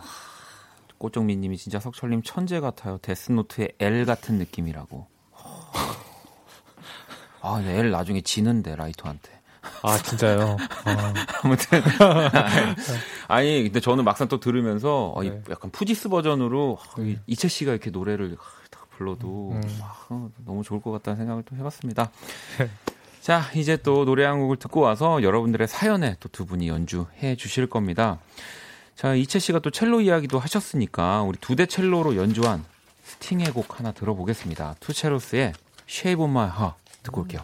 꽃정민 님이 진짜 석철님 천재 같아요. 데스노트의 L 같은 느낌이라고. 아, 근데 L 나중에 지는데, 라이토한테. 아 진짜요. 아, 아무튼. 아니, 근데 저는 막상 또 들으면서, 어, 이 네. 약간 푸지스 버전으로 어, 이- 네. 이채 씨가 이렇게 노래를 딱 불러도 음. 아, 어, 너무 좋을 것 같다는 생각을 또 해봤습니다. 자, 이제 또 노래 한 곡을 듣고 와서 여러분들의 사연에 또 두 분이 연주해 주실 겁니다. 자, 이채 씨가 또 첼로 이야기도 하셨으니까 우리 두 대 첼로로 연주한 스팅의 곡 하나 들어보겠습니다. 투체로스의 Shape of My Heart 듣고 올게요.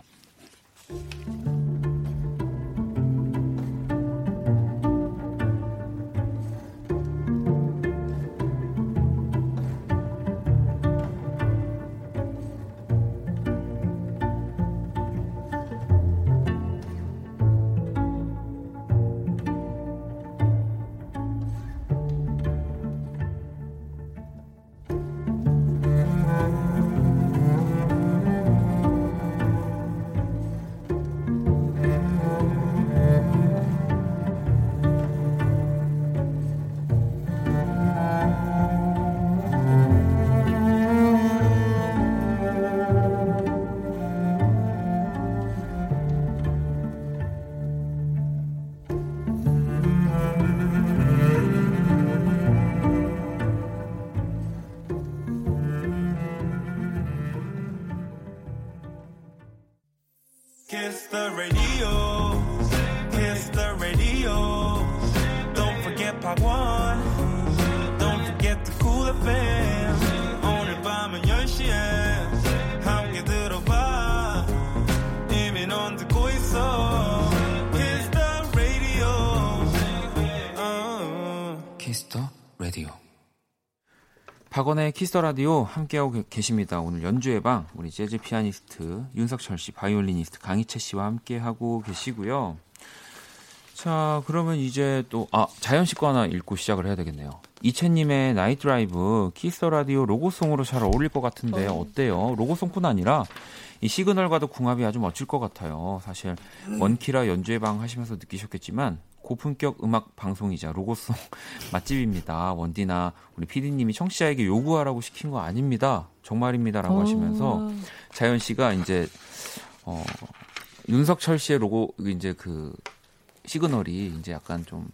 Kiss the Radio 함께하고 계- 계십니다. 오늘 연주의 방 우리 재즈 피아니스트 윤석철 씨, 바이올리니스트 강희채 씨와 함께하고 계시고요. 자, 그러면 이제 또 아, 자연 씨거 하나 읽고 시작을 해야 되겠네요. 이채 님의 Night Drive Kiss the Radio 로고송으로 잘 어울릴 것 같은데 어때요? 로고송뿐 아니라 이 시그널과도 궁합이 아주 멋질 것 같아요. 사실 원키라 연주의 방 하시면서 느끼셨겠지만 고품격 음악 방송이자 로고송 맛집입니다. 원디나 우리 PD님이 청취자에게 요구하라고 시킨 거 아닙니다. 정말입니다라고 하시면서 자연 씨가 이제 어 윤석철 씨의 로고 이제 그 시그널이 이제 약간 좀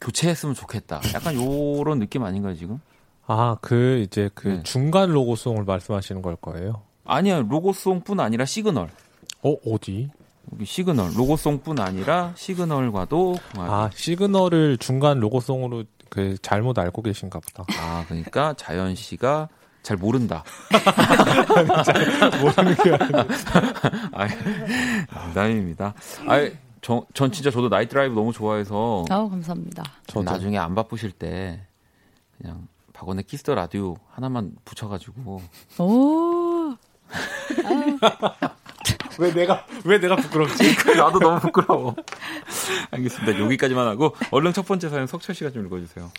교체했으면 좋겠다. 약간 요런 느낌 아닌가요 지금? 아, 그 이제 그 네. 중간 로고송을 말씀하시는 걸 거예요. 아니야 로고송뿐 아니라 시그널. 어, 어디? 여기 시그널 로고송뿐 아니라 시그널과도 궁합이. 아, 시그널을 중간 로고송으로 그 잘못 알고 계신가 보다. 아, 그러니까 자연 씨가 잘 모른다. 모르는 게 아니라. 아, 농담입니다. 아, 저, 전 진짜 저도 Night Drive 너무 좋아해서 아우 감사합니다. 저도. 나중에 안 바쁘실 때 그냥 박원의 Kiss the Radio 하나만 붙여가지고 오. 왜 내가 왜 내가 부끄럽지? 나도 너무 부끄러워. 알겠습니다. 여기까지만 하고 얼른 첫 번째 사연 석철 씨가 좀 읽어주세요.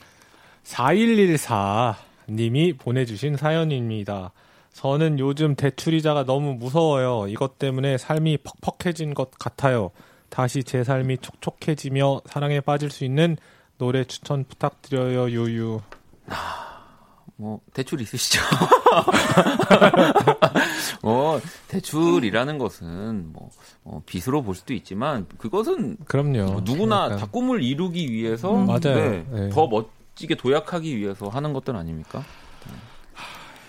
4114 님이 보내주신 사연입니다. 저는 요즘 대출이자가 너무 무서워요. 이것 때문에 삶이 퍽퍽해진 것 같아요. 다시 제 삶이 촉촉해지며 사랑에 빠질 수 있는 노래 추천 부탁드려요. 유유. 뭐 대출 있으시죠? 뭐 대출이라는 것은 뭐 어, 빚으로 볼 수도 있지만 그것은 그럼요. 뭐 누구나 약간 다 꿈을 이루기 위해서 음. 맞아요. 네, 네. 더 멋지게 도약하기 위해서 하는 것들 아닙니까?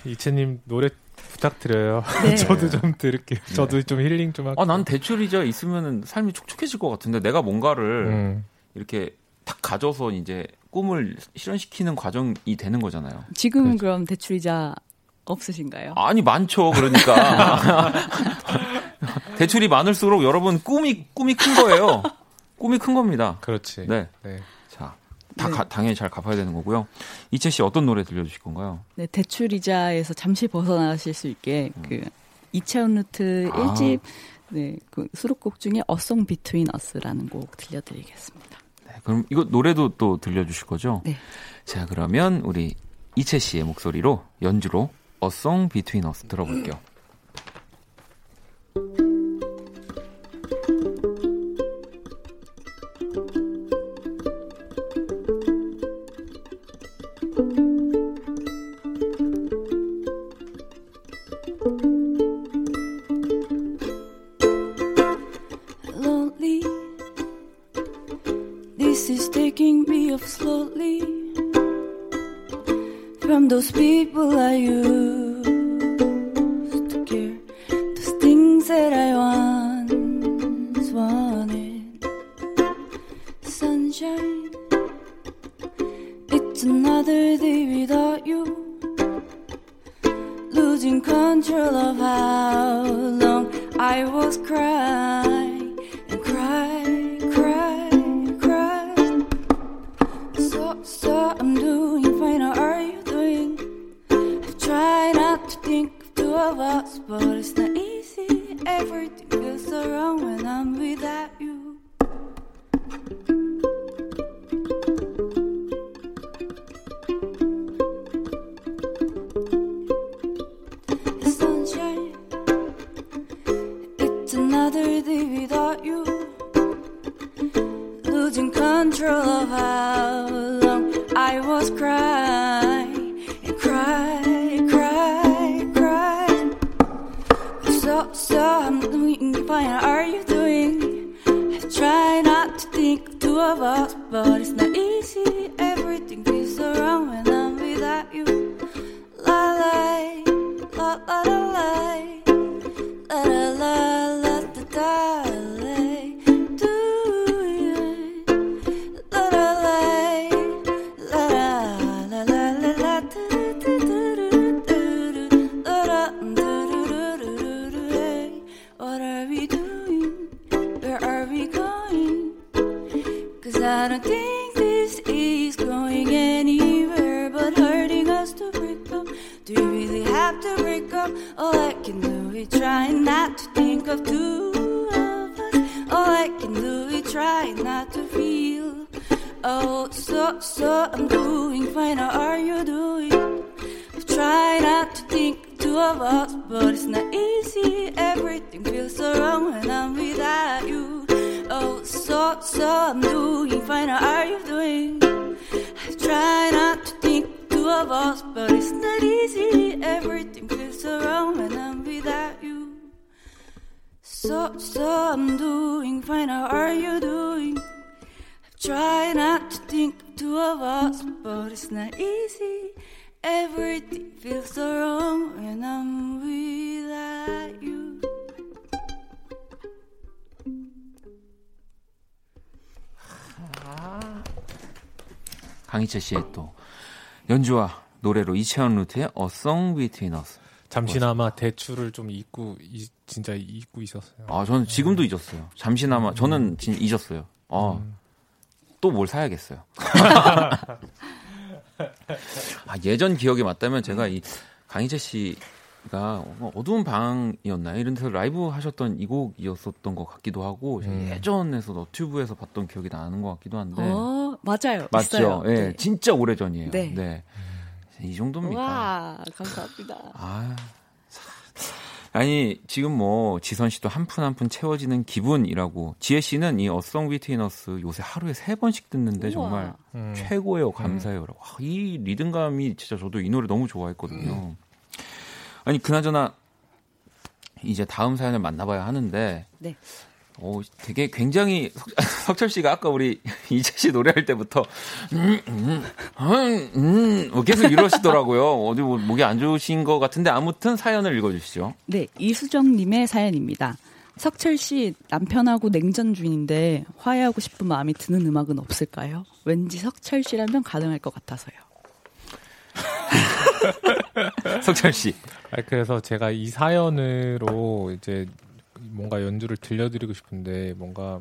이채님 노래 부탁드려요. 네. 저도 좀 들을게요. 저도 좀 힐링 좀 할게요. 아, 난 대출이자 있으면 삶이 촉촉해질 것 같은데 내가 뭔가를 음. 이렇게 탁 가져서 이제 꿈을 실현시키는 과정이 되는 거잖아요. 지금은 그럼 대출이자 없으신가요? 아니 많죠. 그러니까 대출이 많을수록 여러분 꿈이 꿈이 큰 거예요. 꿈이 큰 겁니다. 그렇지. 네. 네. 자, 다 가- 당연히 잘 갚아야 되는 거고요. 이채 씨 어떤 노래 들려주실 건가요? 네, 대출 이자에서 잠시 벗어나실 수 있게 그 이채원 루트 아. 1집 네, 그 수록곡 중에 어송 비트윈 어스라는 곡 들려드리겠습니다. 네, 그럼 이거 노래도 또 들려주실 거죠? 네. 자, 그러면 우리 이채 씨의 목소리로 연주로 A Song Between Us 들어볼게요. Don't think this is going anywhere but hurting us to break up. Do you really have to break up? All I can do is try not to think of two of us. All I can do is try not to feel. Oh, so, so I'm doing fine. How are you doing? I try not to think two of us, but it's not easy. Everything feels so wrong when I'm without you. So, so I'm doing fine. How are you doing? I try not to think two of us, but it's not easy. Everything feels so wrong when I'm 강희철 씨의 또 연주와 노래로 이채원 루트의 A Song Between Us. 잠시나마 대출을 좀 잊고 이- 진짜 잊고 있었어요. 아, 저는 지금도 잊었어요. 잠시나마 저는 진 잊었어요. 아, 또뭘 사야겠어요. 아, 예전 기억이 맞다면 제가 이 강희재 씨가 뭐 어두운 방이었나요? 이런 데서 라이브 하셨던 이 곡이었었던 것 같기도 하고 음. 예전에서 너튜브에서 봤던 기억이 나는 것 같기도 한데 어, 맞아요. 맞죠? 있어요. 예, 네. 진짜 오래 전이에요. 네. 네. 이 정도입니까? 와, 감사합니다. 아, 참. 아니 지금 뭐 지선 씨도 한 푼 한 푼 채워지는 기분이라고 지혜 씨는 이 어송 비트너스 요새 하루에 세 번씩 듣는데 우와. 정말 음. 최고예요 감사해요라고 아, 이 리듬감이 진짜 저도 이 노래 너무 좋아했거든요. 아니 그나저나 이제 다음 사연을 만나봐야 하는데 네. 오, 되게 굉장히 석, 석철 씨가 아까 우리 이재 씨 노래할 때부터 음, 음, 음, 음, 뭐 계속 이러시더라고요. 어디 뭐 목이 안 좋으신 것 같은데 아무튼 사연을 읽어주시죠. 네, 이수정 님의 사연입니다. 석철 씨 남편하고 냉전 중인데 화해하고 싶은 마음이 드는 음악은 없을까요? 왠지 석철 씨라면 가능할 것 같아서요. 석철 씨. 아, 그래서 제가 이 사연으로 이제 뭔가 연주를 들려드리고 싶은데 뭔가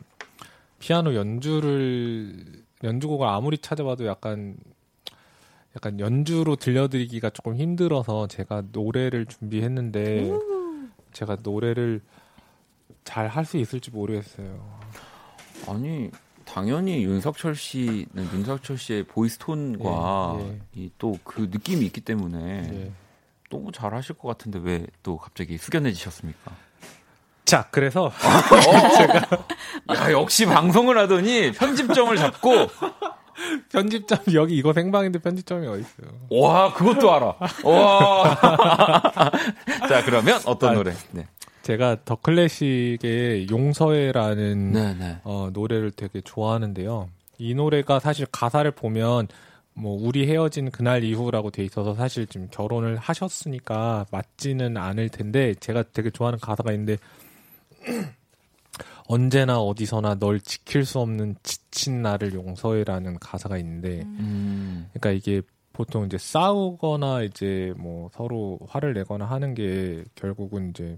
피아노 연주를 연주곡을 아무리 찾아봐도 약간 약간 연주로 들려드리기가 조금 힘들어서 제가 노래를 준비했는데 제가 노래를 잘 할 수 있을지 모르겠어요. 아니 당연히 윤석철 씨는 윤석철 씨의 voice tone과 예, 예. 이또그 느낌이 있기 때문에 예. 너무 잘하실 것 같은데 왜 또 갑자기 숙연해지셨습니까? 자, 그래서 야 역시 방송을 하더니 편집점을 잡고 편집점 여기 이거 생방인데 편집점이 어디 있어요? 와 그것도 알아. 와. 자 그러면 어떤 아, 노래? 네. 제가 더 클래식의 용서해라는 네, 네. 어, 노래를 되게 좋아하는데요. 이 노래가 사실 가사를 보면 뭐 우리 헤어진 그날 이후라고 돼 있어서 사실 지금 결혼을 하셨으니까 맞지는 않을 텐데 제가 되게 좋아하는 가사가 있는데 언제나 어디서나 널 지킬 수 없는 지친 나를 용서해라는 가사가 있는데 음. 그러니까 이게 보통 이제 싸우거나 이제 뭐 서로 화를 내거나 하는 게 결국은 이제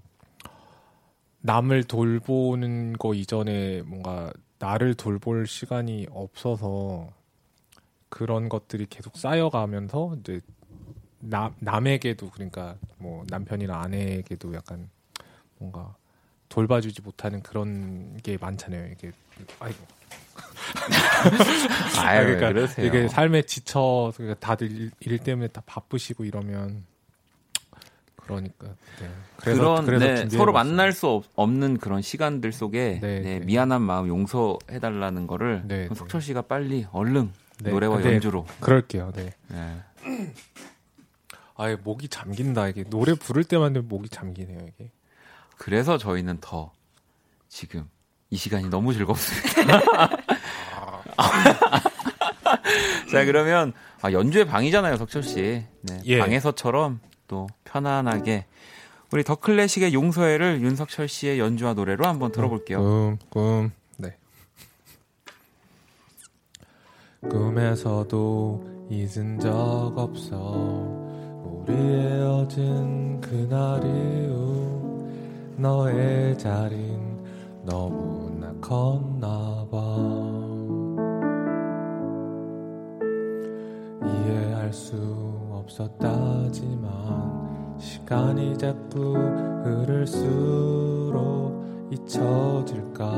남을 돌보는 거 이전에 뭔가 나를 돌볼 시간이 없어서 그런 것들이 계속 쌓여가면서 이제 남 남에게도 그러니까 뭐 남편이나 아내에게도 약간 뭔가 돌봐주지 못하는 그런 게 많잖아요. 이게 아이고. 아유, 그러니까 왜 그러세요? 이게 삶에 지쳐 그러니까 다들 일, 일 때문에 다 바쁘시고 이러면 그러니까 네. 그래서- 그런 그래서 네. 서로 만날 수 없, 없는 그런 시간들 속에 네, 네, 네. 미안한 마음 용서해 달라는 거를 네, 석철 씨가 빨리 얼른 네, 노래와 네, 연주로 그럴게요. 네. 네. 아예 목이 잠긴다 이게 노래 부를 때만 되면 목이 잠기네요 이게. 그래서 저희는 더 지금 이 시간이 너무 즐겁습니다. 자 그러면 아, 연주의 방이잖아요, 석철 씨. 네, 예. 방에서처럼 또 편안하게 우리 더 클래식의 용서해를 윤석철 씨의 연주와 노래로 한번 들어볼게요. 꿈, 꿈, 네. 꿈에서도 잊은 적 없어 우리 헤어진 그날 이후 너의 자린 너무나 컸나봐. 이해할 수 없었다지만 시간이 자꾸 흐를수록 잊혀질까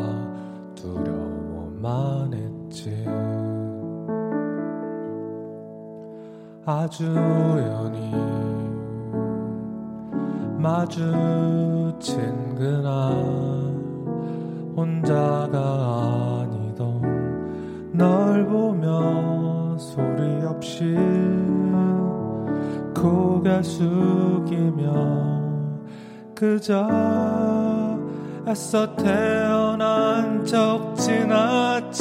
두려워만 했지. 아주 우연히 마주친 그날 혼자가 아니던 널 보며 소리 없이 고개 숙이며 그저 애써 태어난 적 지나쳐갔지.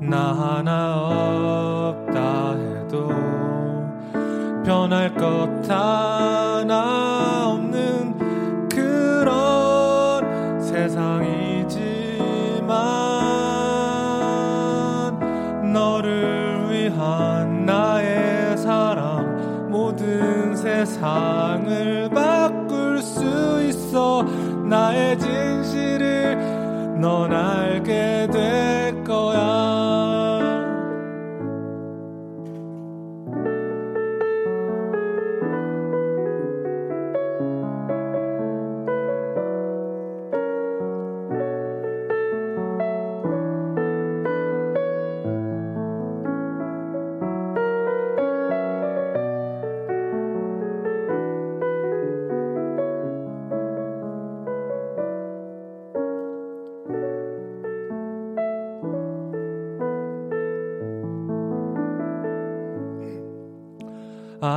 나 하나 없다 변할 것 하나 없는 그런 세상이지만 너를 위한 나의 사랑 모든 세상을 바꿀 수 있어 나의 진실을 넌 알게 될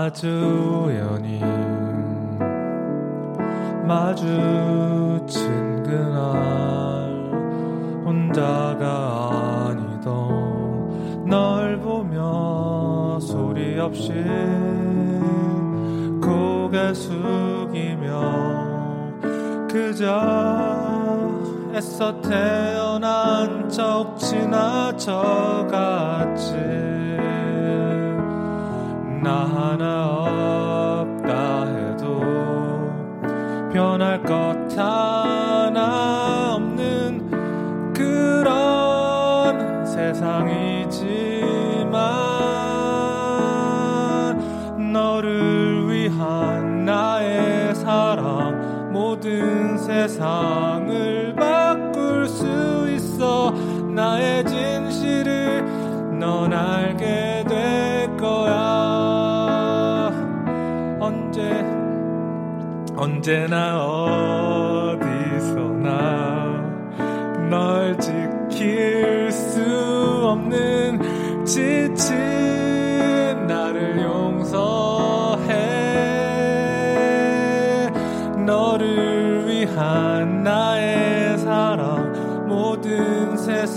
아주 우연히 마주친 그날 혼자가 아니던 널 보며 소리 없이 고개 숙이며 그저 애써 태어난 적 지나쳐갔지 세상을 바꿀 수 있어 나의 진실을 넌 알게 될 거야. 언제 언제나 어디서나 널 지킬 수 없는 지친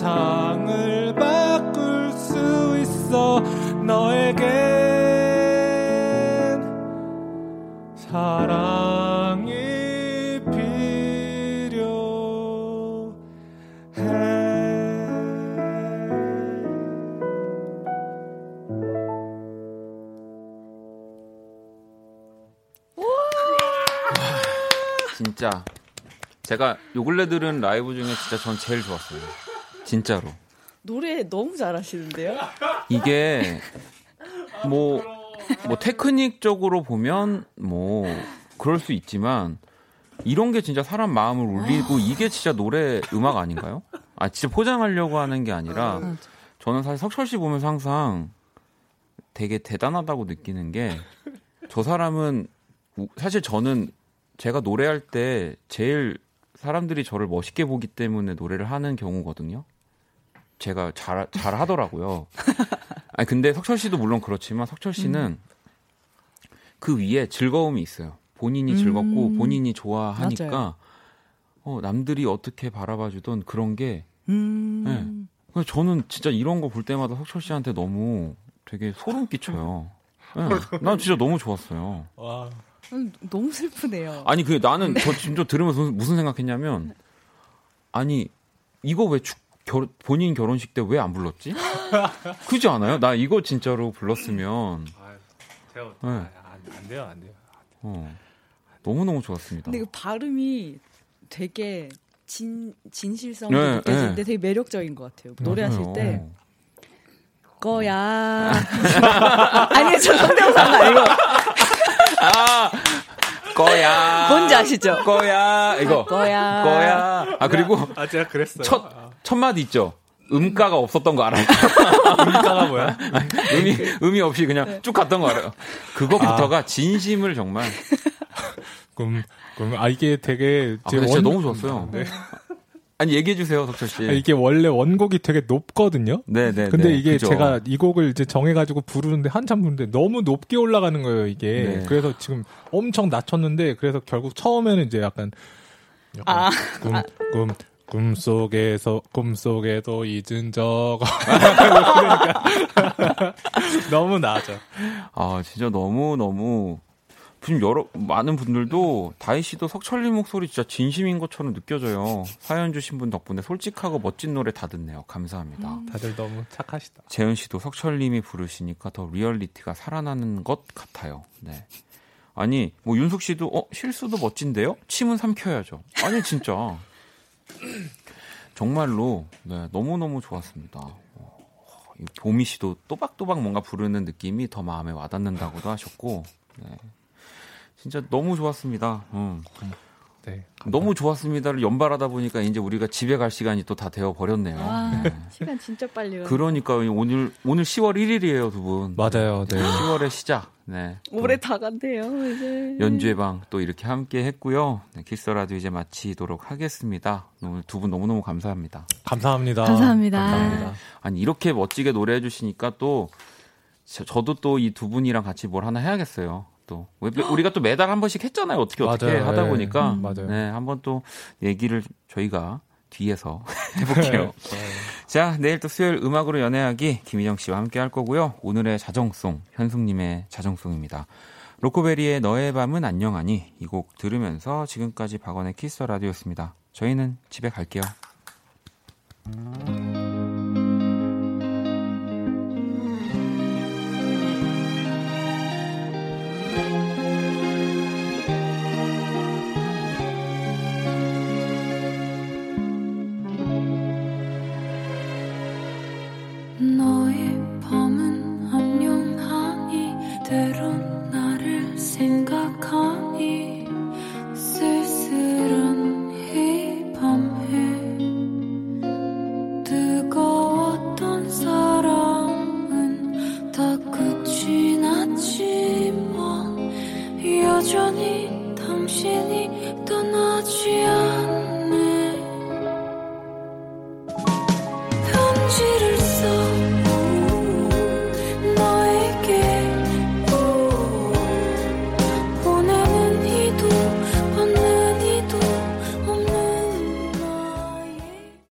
세상을 바꿀 수 있어 너에겐 사랑이 필요해 진짜 제가 요 근래 들은 라이브 중에 진짜 전 제일 좋았어요. 진짜로. 노래 너무 잘하시는데요? 이게 뭐, 뭐 테크닉적으로 보면 뭐 그럴 수 있지만 이런 게 진짜 사람 마음을 울리고 이게 진짜 노래 음악 아닌가요? 아 진짜 포장하려고 하는 게 아니라 저는 사실 석철 씨 보면서 항상 되게 대단하다고 느끼는 게 저 사람은 우- 사실 저는 제가 노래할 때 제일 사람들이 저를 멋있게 보기 때문에 노래를 하는 경우거든요. 제가 잘, 잘 하더라고요. 아니, 근데 석철 씨도 물론 그렇지만 석철 씨는 그 위에 즐거움이 있어요. 본인이 즐겁고 음. 본인이 좋아하니까 맞아요. 어, 남들이 어떻게 바라봐 주던 그런 게 음. 네. 그래서 저는 진짜 이런 거 볼 때마다 석철 씨한테 너무 되게 소름 끼쳐요. 네. 난 진짜 너무 좋았어요. 와. 음, 너무 슬프네요. 아니 그 나는 저 진짜 들으면서 무슨- 무슨 생각했냐면 아니 이거 왜 축, 결, 본인 결혼식 때 왜 안 불렀지? 그지 않아요? 나 이거 진짜로 불렀으면 제가 네. 안, 안 돼요, 안 돼요. 어, 너무 너무 좋았습니다. 근데 그 발음이 되게 진 진실성이 네, 느껴지는데 네. 되게 매력적인 것 같아요. 노래하실 맞아요. 때 거야. 아니 저 성대모사가 아니고 아 거야. 뭔지 아시죠? 거야 이거 거야. 거야. 아 그리고 아, 제가 그랬어요. 첫 첫 마디 있죠. 음가가 없었던 거 알아요? 음가가 뭐야? 음이 음이 없이 그냥 쭉 갔던 거 알아요. 그거부터가 진심을 정말 그럼, 그럼, 아, 이게 되게. 아, 제 근데 진짜 원- 너무 좋았어요. 네. 아니 얘기해 주세요, 석철 씨. 아, 이게 원래 원곡이 되게 높거든요. 네, 네. 근데 네, 이게 그죠. 제가 이 곡을 이제 정해 가지고 부르는데 한참 부르는데 너무 높게 올라가는 거예요, 이게. 네. 그래서 지금 엄청 낮췄는데 그래서 결국 처음에는 이제 약간, 약간 아. 꿈, 꿈, 꿈속에서, 꿈속에도 잊은 적. 그러니까 너무 낮아. 아 진짜 너무 너무 지금 여러 많은 분들도 다희 씨도 석철님 목소리 진짜 진심인 것처럼 느껴져요. 사연 주신 분 덕분에 솔직하고 멋진 노래 다 듣네요. 감사합니다. 다들 너무 착하시다. 재은 씨도 석철님이 부르시니까 더 리얼리티가 살아나는 것 같아요. 네. 아니 뭐 윤숙 씨도 어 실수도 멋진데요? 침은 삼켜야죠. 아니 진짜 정말로 네 너무 너무 좋았습니다. 어, 이 보미 씨도 또박또박 뭔가 부르는 느낌이 더 마음에 와닿는다고도 하셨고 네. 진짜 너무 좋았습니다. 음. 네. 너무 좋았습니다를 연발하다 보니까 이제 우리가 집에 갈 시간이 또 다 되어 버렸네요. 와, 시간 진짜 빨리 가. 그러니까 오늘 오늘 10월 1일이에요, 두 분. 맞아요, 네. 10월의 시작. 네. 또 올해 다 간대요, 이제. 연주의 방또 이렇게 함께 했고요. 네, 키스 라디오 이제 마치도록 하겠습니다. 오늘 두 분 너무너무 감사합니다. 감사합니다. 감사합니다. 감사합니다. 아니 이렇게 멋지게 노래해 주시니까 또 저, 저도 또 이 두 분이랑 같이 뭘 하나 해야겠어요. 또 왜- 우리가 또 매달 한 번씩 했잖아요. 어떻게 어떻게 맞아요. 하다 네. 보니까 음, 맞아요. 네, 한번 또 얘기를 저희가 뒤에서 해볼게요. 자, 내일 또 수요일 음악으로 연애하기 김희정 씨와 함께 할 거고요. 오늘의 자정송 현숙님의 자정송입니다. 로코베리의 너의 밤은 안녕하니 이 곡 들으면서 지금까지 박원의 키스 라디오였습니다. 저희는 집에 갈게요.